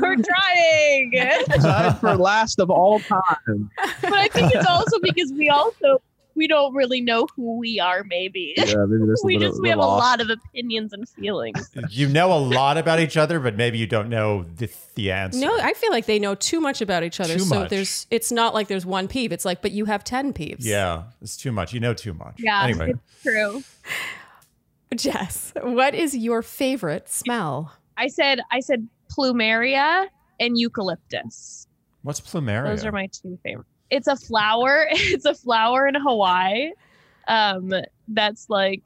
we're trying. Tied for last of all time. but I think it's also because we also we don't really know who we are. Maybe Yeah, maybe *laughs* we little- just we have a lot of opinions and feelings. *laughs* You know a lot about each other, but maybe you don't know the, the answer. No, I feel like they know too much about each other. Too so much. there's it's not like there's one peeve. It's like, but you have ten peeves. yeah, it's too much. You know too much. Yeah, Anyway, it's true. *laughs* Jess, what is your favorite smell? I said I said plumeria and eucalyptus. what's plumeria? Those are my two favorite. It's a flower. *laughs* It's a flower in Hawaii. Um, that's like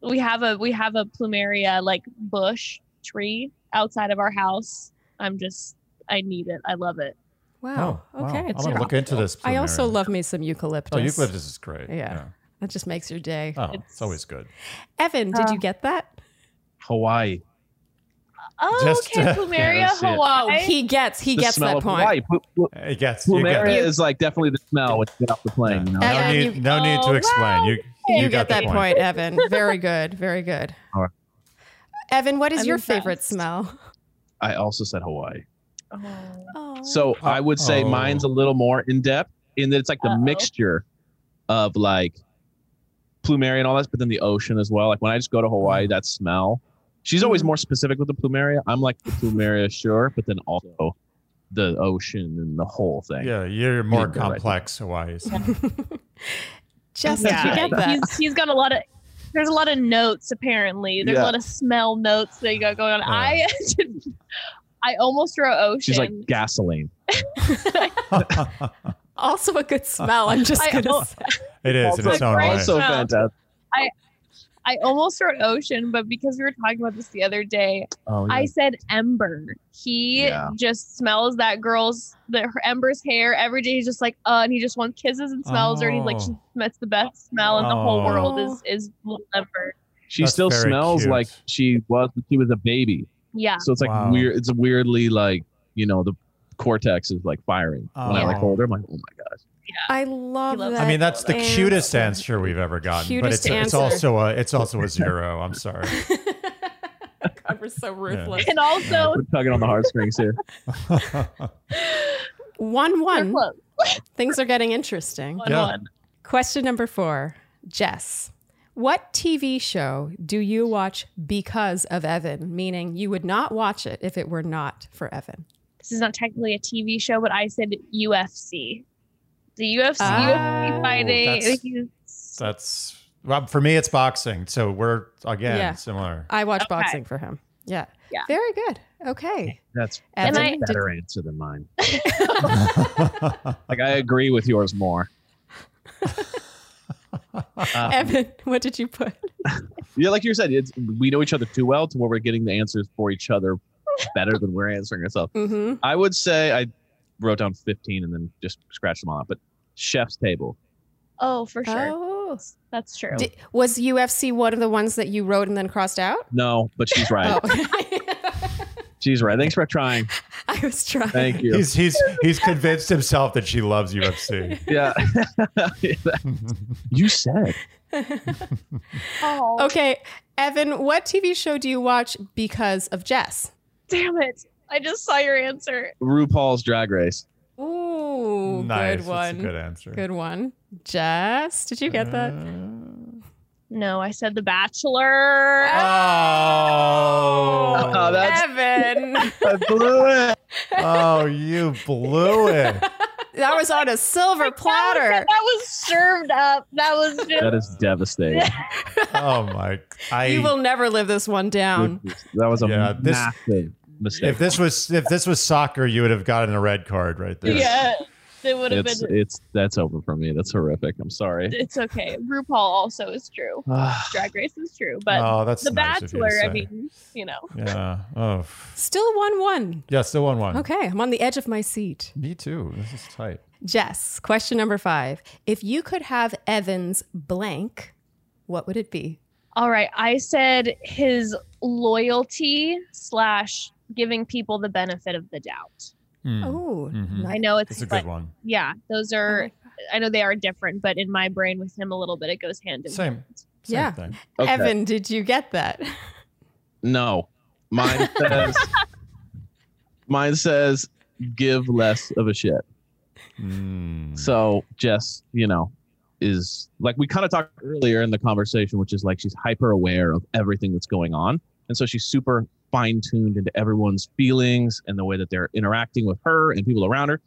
we have a we have a plumeria like bush tree outside of our house. I'm just I need it. I love it. Wow. Oh, wow. Okay. I'm gonna look into this. I also love me some eucalyptus. Oh, eucalyptus is great. Yeah. That just makes your day. Oh, it's, It's- always good. Evan, did Uh, you get that? Hawaii. Oh, Just, okay, uh, plumeria Yeah, that's it. Oh, Hawaii. he gets he The gets smell that of point. Hawaii. Plu- plu- gets. You get Plumeria it. is like definitely the smell when you get off the plane. You know? No Evan, need. you- no need to Oh, explain. wow. You. You, You, get got that the point. Evan. Very good. Very good. *laughs* All right. Evan, what is I'm your favorite smell? I also said Hawaii. Oh. Oh. So I would say Oh. mine's a little more in depth in that it's like the Uh-oh. mixture of like plumeria and all that, but then the ocean as well. Like when I just go to Hawaii, that smell. She's always Mhm. more specific with the plumeria. I'm like the plumeria, sure, but then also the ocean and the whole thing. Yeah, you're more Getting good right complex, Hawaii. Jess, did you Yeah, *laughs* get that? he's, he's got a lot of. There's a lot of notes apparently. There's Yeah. a lot of smell notes that you got going on. I *laughs* I almost wrote ocean. She's like gasoline. *laughs* also a good smell. I'm just I- gonna oh, say. it is in Also its own great. way. Also fantastic. I almost wrote ocean, but because we were talking about this the other day, Oh, I said Ember. He Yeah. just smells that girl's the her Ember's hair every day. He's just like, uh, and he just wants kisses and smells her. And he's like, Oh. she, that's the best smell in the whole Oh. world is is Ember. she That's still smells cute. like she was when she was a baby. Yeah. So it's like Wow. weird. It's weirdly like you know the cortex is like firing when I like Oh. hold her. I'm like, oh my gosh. I love loves that. I mean, that's the answer. cutest answer we've ever gotten, but Cutest it's it's also a it's also a zero. I'm sorry. *laughs* God, we're so ruthless. And also, We're tugging on the heartstrings here. *laughs* *laughs* One one. Things are getting interesting. One Yeah. one. Question number four, Jess. What TV show do you watch because of Evan? Meaning you would not watch it if it were not for Evan. This is not technically a TV show, but I said UFC. The UFC, Oh, UFC fighting. that's- he's- That's well for me. It's boxing, so we're again Yeah. similar. I watch Okay. boxing for him. Yeah. Yeah. Very good. Okay. That's Evan, that's a did- better answer than mine. *laughs* Like I agree with yours more. Uh, *laughs* Evan, what did you put? yeah, like you said, it's we know each other too well to where we're getting the answers for each other better than we're answering ourselves. Mm-hmm. I would say I wrote down 15 and then just scratched them all out. But Chef's Table. oh, for sure. Oh. That's true. Di- was UFC one of the ones that you wrote and then crossed out? No, but she's *laughs* right. Oh. *laughs* She's right. Thanks for trying. I was trying. Thank you. He's he's he's convinced himself that she loves UFC. *laughs* Yeah. you said. oh, Okay, Evan, what TV show do you watch because of Jess? damn it. I just saw your answer. RuPaul's Drag Race. Ooh, nice. good one. That's a good answer. Good one. Jess, did you get that? Uh, no, I said The Bachelor. Oh, Oh, oh that's- Evan. *laughs* I blew it. oh, you blew it. *laughs* that was on a silver platter. That was served up. That was just. That is devastating. *laughs* Oh my! I you will never live this one down. That was a Yeah, this- massive mistake. if this was if this was soccer, you would have gotten a red card right there. yeah, it would have it's been. it's that's over for me. That's horrific. I'm sorry. It's okay. RuPaul also is true. *sighs* Ah. Drag Race is true, but oh, that's The nice of you to Bachelor. I say. mean, you know. yeah. Oh, Still 1 1. yeah. Still one one. Okay, I'm on the edge of my seat. Me too. This is tight. Jess, question number five. If you could have Evan's blank, what would it be? All right. I said his loyalty slash giving people the benefit of the doubt. Hmm. Oh, Mhm. I know it's It's a but good one. yeah, those are like I know they are different, but in my brain with him a little bit it goes hand in Same. hand. Same Yeah. thing. Okay. Evan, did you get that? No. Mine *laughs* says mine says give less of a shit. Mm. So Jess, you know, is like we kind of talked earlier in the conversation, which is like she's hyper aware of everything that's going on. And so she's super fine tuned into everyone's feelings and the way that they're interacting with her and people around her.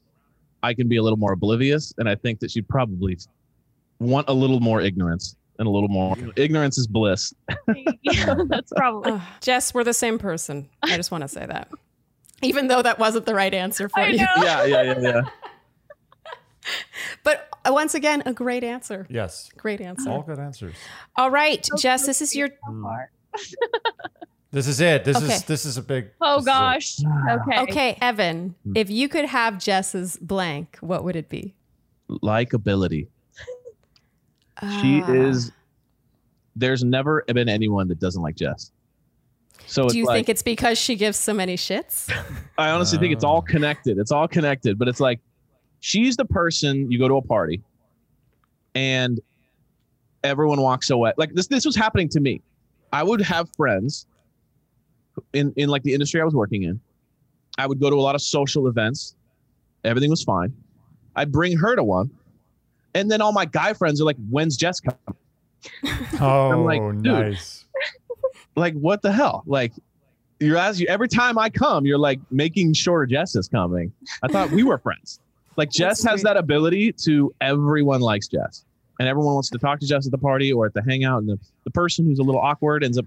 I can be a little more oblivious. And I think that she'd probably want a little more ignorance and a little more ignorance is bliss. *laughs* *laughs* yeah, that's probably. Ugh, Jess, we're the same person. I just want to say that. *laughs* Even though that wasn't the right answer for I you. know. Yeah, yeah, yeah, yeah. But uh, once again, a great answer. Yes. Great answer. All good answers. All right, Jess, this is your This is it. This Okay. is this is a big. Oh this is it. gosh. Ah. Okay. Okay, Evan, hmm. if you could have Jess's blank, what would it be? Likability. Ah. She Ah. is. There's never been anyone that doesn't like Jess. So it's Do you like, think it's because she gives so many shits? I honestly think it's all Oh. connected. It's all connected, but it's like she's the person you go to a party and everyone walks away. Like this this was happening to me. I would have friends in in like the industry I was working in. I would go to a lot of social events. Everything was fine. I'd bring her to one. And then all my guy friends are like, "When's Jess coming?" *laughs* Oh, like, dude. nice. Like, what the hell? Like, you're as you every time I come, you're like making sure Jess is coming. I thought we were friends. Like Jess has sweet. that ability to everyone likes Jess. And everyone wants to talk to Jess at the party or at the hangout. And the, the person who's a little awkward ends up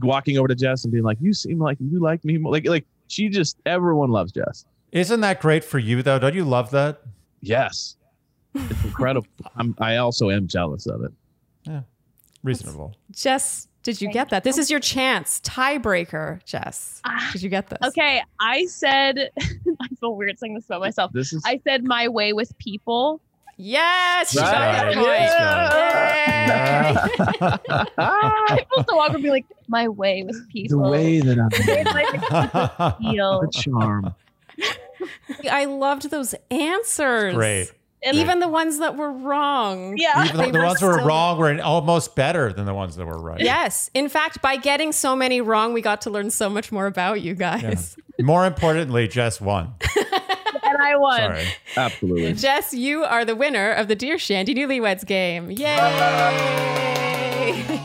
walking over to Jess and being like, You seem like you like me. more." Like like she just everyone loves Jess. Isn't that great for you though? Don't you love that? Yes. It's incredible. I'm I also am jealous of it. Yeah, reasonable. Jess, did you get that? This is your chance. Tiebreaker, Jess. Ah, Did you get this? Okay. I said, *laughs* I feel weird saying this about myself. This is I said my way with people. Yes, you got Right. that point. Yeah. Yay. I feel so awkward being like, my way with the people. way that I It's like feel. the charm. I loved those answers. Great. And Even the ones that were wrong. yeah. Even though They the were ones that were still- wrong were almost better than the ones that were right. Yes. In fact, by getting so many wrong, we got to learn so much more about you guys. More importantly, Jess *laughs* won. And I won. Sorry. Absolutely. *laughs* Jess, you are the winner of the Dear Shandy Newlyweds game. Yay! *laughs*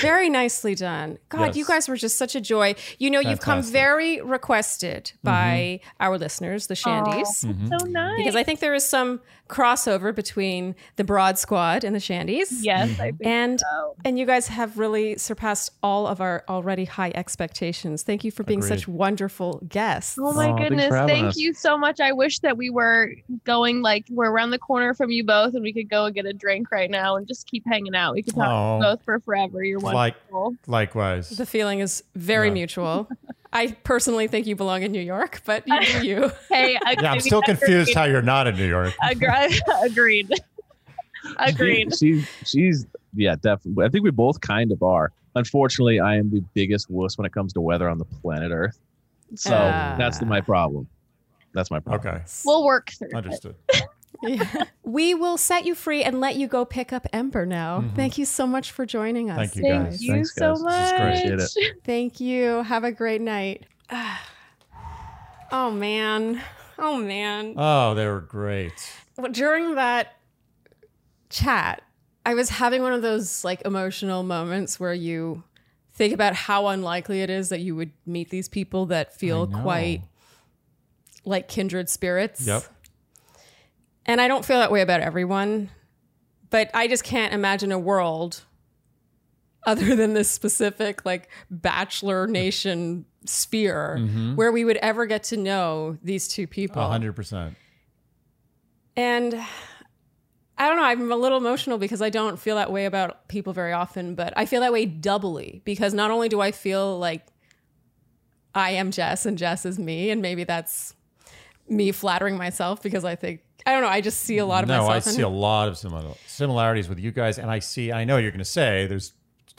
Very nicely done. God, Yes. you guys were just such a joy. You know, you've come very requested by our listeners, the Shandies. Mm-hmm. So nice. Because I think there is some crossover between the Broad Squad and the Shandies. yes, mm-hmm. I think And so. and you guys have really surpassed all of our already high expectations. Thank you for being Agreed. such wonderful guests. Oh my Oh, goodness. Thank us. you so much. I wish that we were going like we're around the corner from you both and we could go and get a drink right now and just keep hanging out. We could talk Oh. both for forever. You're Like wonderful. likewise. The feeling is very Yeah. mutual. *laughs* I personally think you belong in New York, but you do you. *laughs* hey, *laughs* Yeah, I'm still confused how you're not in New York. *laughs* Agreed. Agreed. Agreed. She, she's yeah, definitely. I think we both kind of are. Unfortunately, I am the biggest wuss when it comes to weather on the planet Earth. So Ah. that's my problem. That's my problem. Okay. We'll work through it. Understood. Yeah. We will set you free and let you go pick up Ember now. Mhm. Thank you so much for joining us. Thank you, Thank guys. you Thanks, so guys. much. This is great. Appreciate Thank you. Have a great night. *sighs* Oh man. Oh man. Oh, they were great. Well, during that chat, I was having one of those like emotional moments where you think about how unlikely it is that you would meet these people that feel quite like kindred spirits. Yep. And I don't feel that way about everyone, but I just can't imagine a world other than this specific like bachelor nation sphere Mhm. where we would ever get to know these two people. A hundred percent. And I don't know, I'm a little emotional because I don't feel that way about people very often, but I feel that way doubly because not only do I feel like I am Jess and Jess is me, and maybe that's me flattering myself because I think I don't know, I just see a lot of No, myself I see a lot of simil- similarities with you guys, and I see. I know you're going to say there's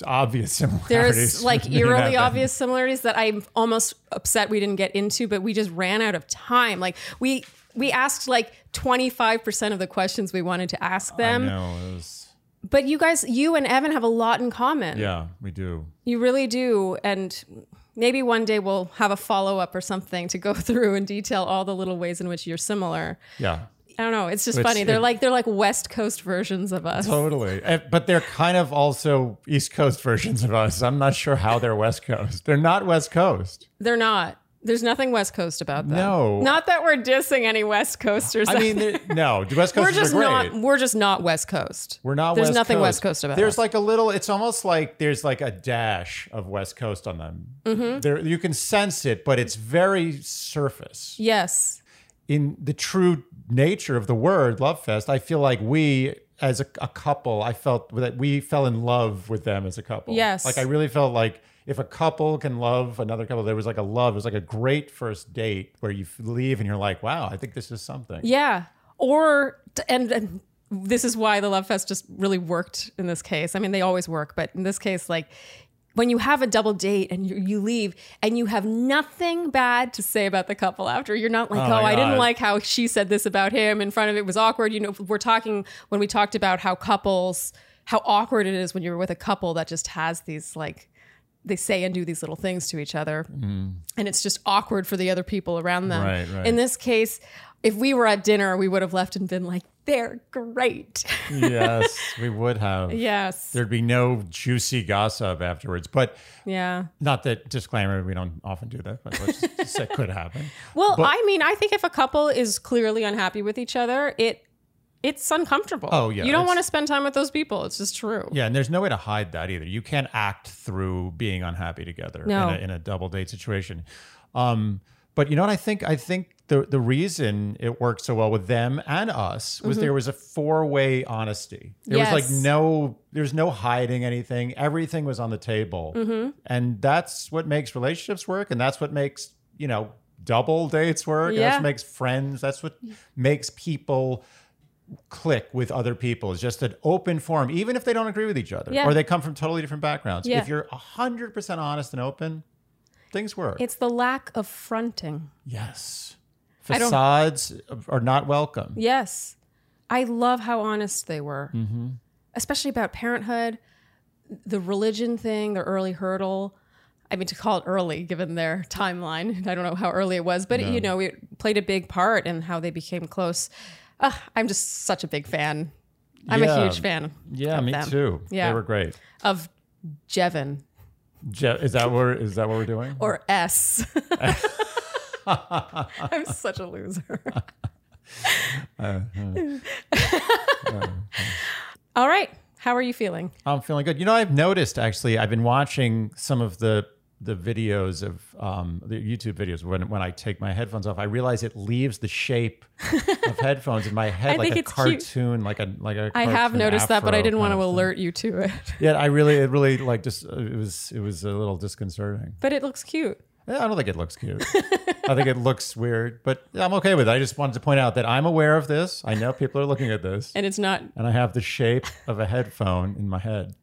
obvious *laughs* similarities. There's like eerily obvious similarities that I'm almost upset we didn't get into, but we just ran out of time. Like we we asked like 25% of the questions we wanted to ask I them. know. It was, But you guys, you and Evan have a lot in common. yeah, we do. You really do. And maybe one day we'll have a follow up or something to go *laughs* through and detail all the little ways in which you're similar. Yeah. I don't know. It's just It's- funny. They're it- like they're like West Coast versions of us. Totally. Eh, But they're kind of also East Coast versions of us. I'm not sure how they're West Coast. They're not West Coast. They're not. There's nothing West Coast about them. No. Not that we're dissing any West Coasters. I mean, no, *laughs* the West coast we're just not. We're just not West Coast. We're not. There's West nothing Coast. West Coast about There's us. like a little. It's almost like there's like a dash of West Coast on them. Mm-hmm. There, you can sense it, but it's very surface. Yes. In the true nature of the word Love Fest, I feel like we, as a, a couple, I felt that we fell in love with them as a couple. Yes. like I really felt like. If a couple can love another couple, there was like a love. It was like a great first date where you leave and you're like, "Wow, I think this is something." Yeah. Or and, and this is why the Love Fest just really worked in this case. I mean, they always work, but in this case, like when you have a double date and you, you leave and you have nothing bad to say about the couple after, you're not like, Oh oh, I didn't like how she said this about him in front of it was awkward. You know, we're talking when we talked about how couples, how awkward it is when you're with a couple that just has these like they say and do these little things to each other mm. and it's just awkward for the other people around them Right, right. in this case if we were at dinner we would have left and been like they're great yes, *laughs* we would have. yes There'd be no juicy gossip afterwards. But yeah not that disclaimer, we don't often do that, but let's just say it could happen. *laughs* well But- i mean i think if a couple is clearly unhappy with each other it it's uncomfortable Oh, yeah, you don't want to spend time with those people it's just true Yeah, and there's no way to hide that either. You can't act through being unhappy together No. in, a, in a double date situation. Um, but you know what? I think I think the the reason it worked so well with them and us was there was a four way honesty. There was Mm-hmm. Like no there's no hiding anything. Everything was on the table, Mm-hmm. and that's what makes relationships work, and that's what makes you know double dates work. and That's what makes friends. That's what makes people click with other people is just an open forum, even if they don't agree with each other Yeah. or they come from totally different backgrounds. Yeah. If you're 100% honest and open, things work. it's the lack of fronting yes. Facades are not welcome. Yes. I love how honest they were, Mm-hmm. especially about parenthood, the religion thing, the early hurdle. I mean, to call it early, given their timeline, *laughs* I don't know how early it was, but you know, it played a big part in how they became close. Ugh, I'm just such a big fan. I'm Yeah. a huge fan. Yeah, of me them. too. Yeah. They were great. Of Jevin Je- is that what is that what we're doing? or S. *laughs* I'm such a loser. *laughs* All right. How are you feeling? I'm feeling good. You know, I've noticed actually. I've been watching some of the the videos of um, the YouTube videos when when I take my headphones off. I realize it leaves the shape of *laughs* headphones in my head like a it's cute. cartoon, like a like a. I have cartoon noticed that, but I didn't want to alert you to it. Yeah, I really, it really like just it was it was a little disconcerting. But it looks cute. Eh, I don't think it looks cute. I think it looks weird, but I'm okay with it. I just wanted to point out that I'm aware of this. I know people are looking at this, And it's not and I have the shape of a headphone in my head,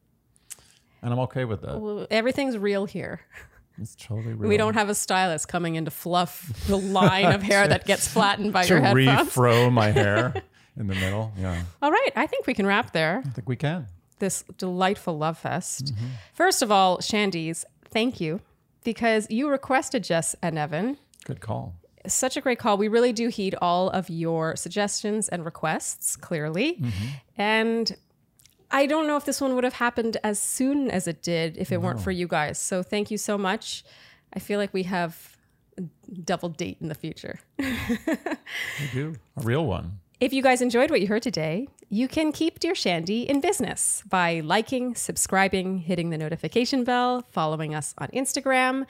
and I'm okay with that. everything's real here. It's totally real. We don't have a stylist coming in to fluff the line of hair that gets flattened by to your headphones. To refro my *laughs* hair in the middle. Yeah, All right, I think we can wrap there. I think we can. This delightful love fest. Mm-hmm. First of all, Shandy's, thank you because you requested Jess and Evan. Good call. Such a great call. We really do heed all of your suggestions and requests, clearly. Mm-hmm. And I don't know if this one would have happened as soon as it did if it weren't for you guys. So thank you so much. I feel like we have a double date in the future. *laughs* We do a real one. If you guys enjoyed what you heard today, you can keep Dear Shandy in business by liking, subscribing, hitting the notification bell, following us on Instagram,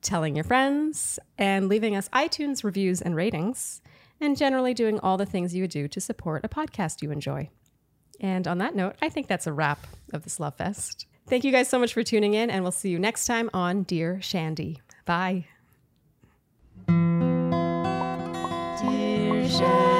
telling your friends, and leaving us iTunes reviews and ratings, and generally doing all the things you would do to support a podcast you enjoy. And on that note, I think that's a wrap of this Love Fest. Thank you guys so much for tuning in, and we'll see you next time on Dear Shandy. Bye. Dear Shandy.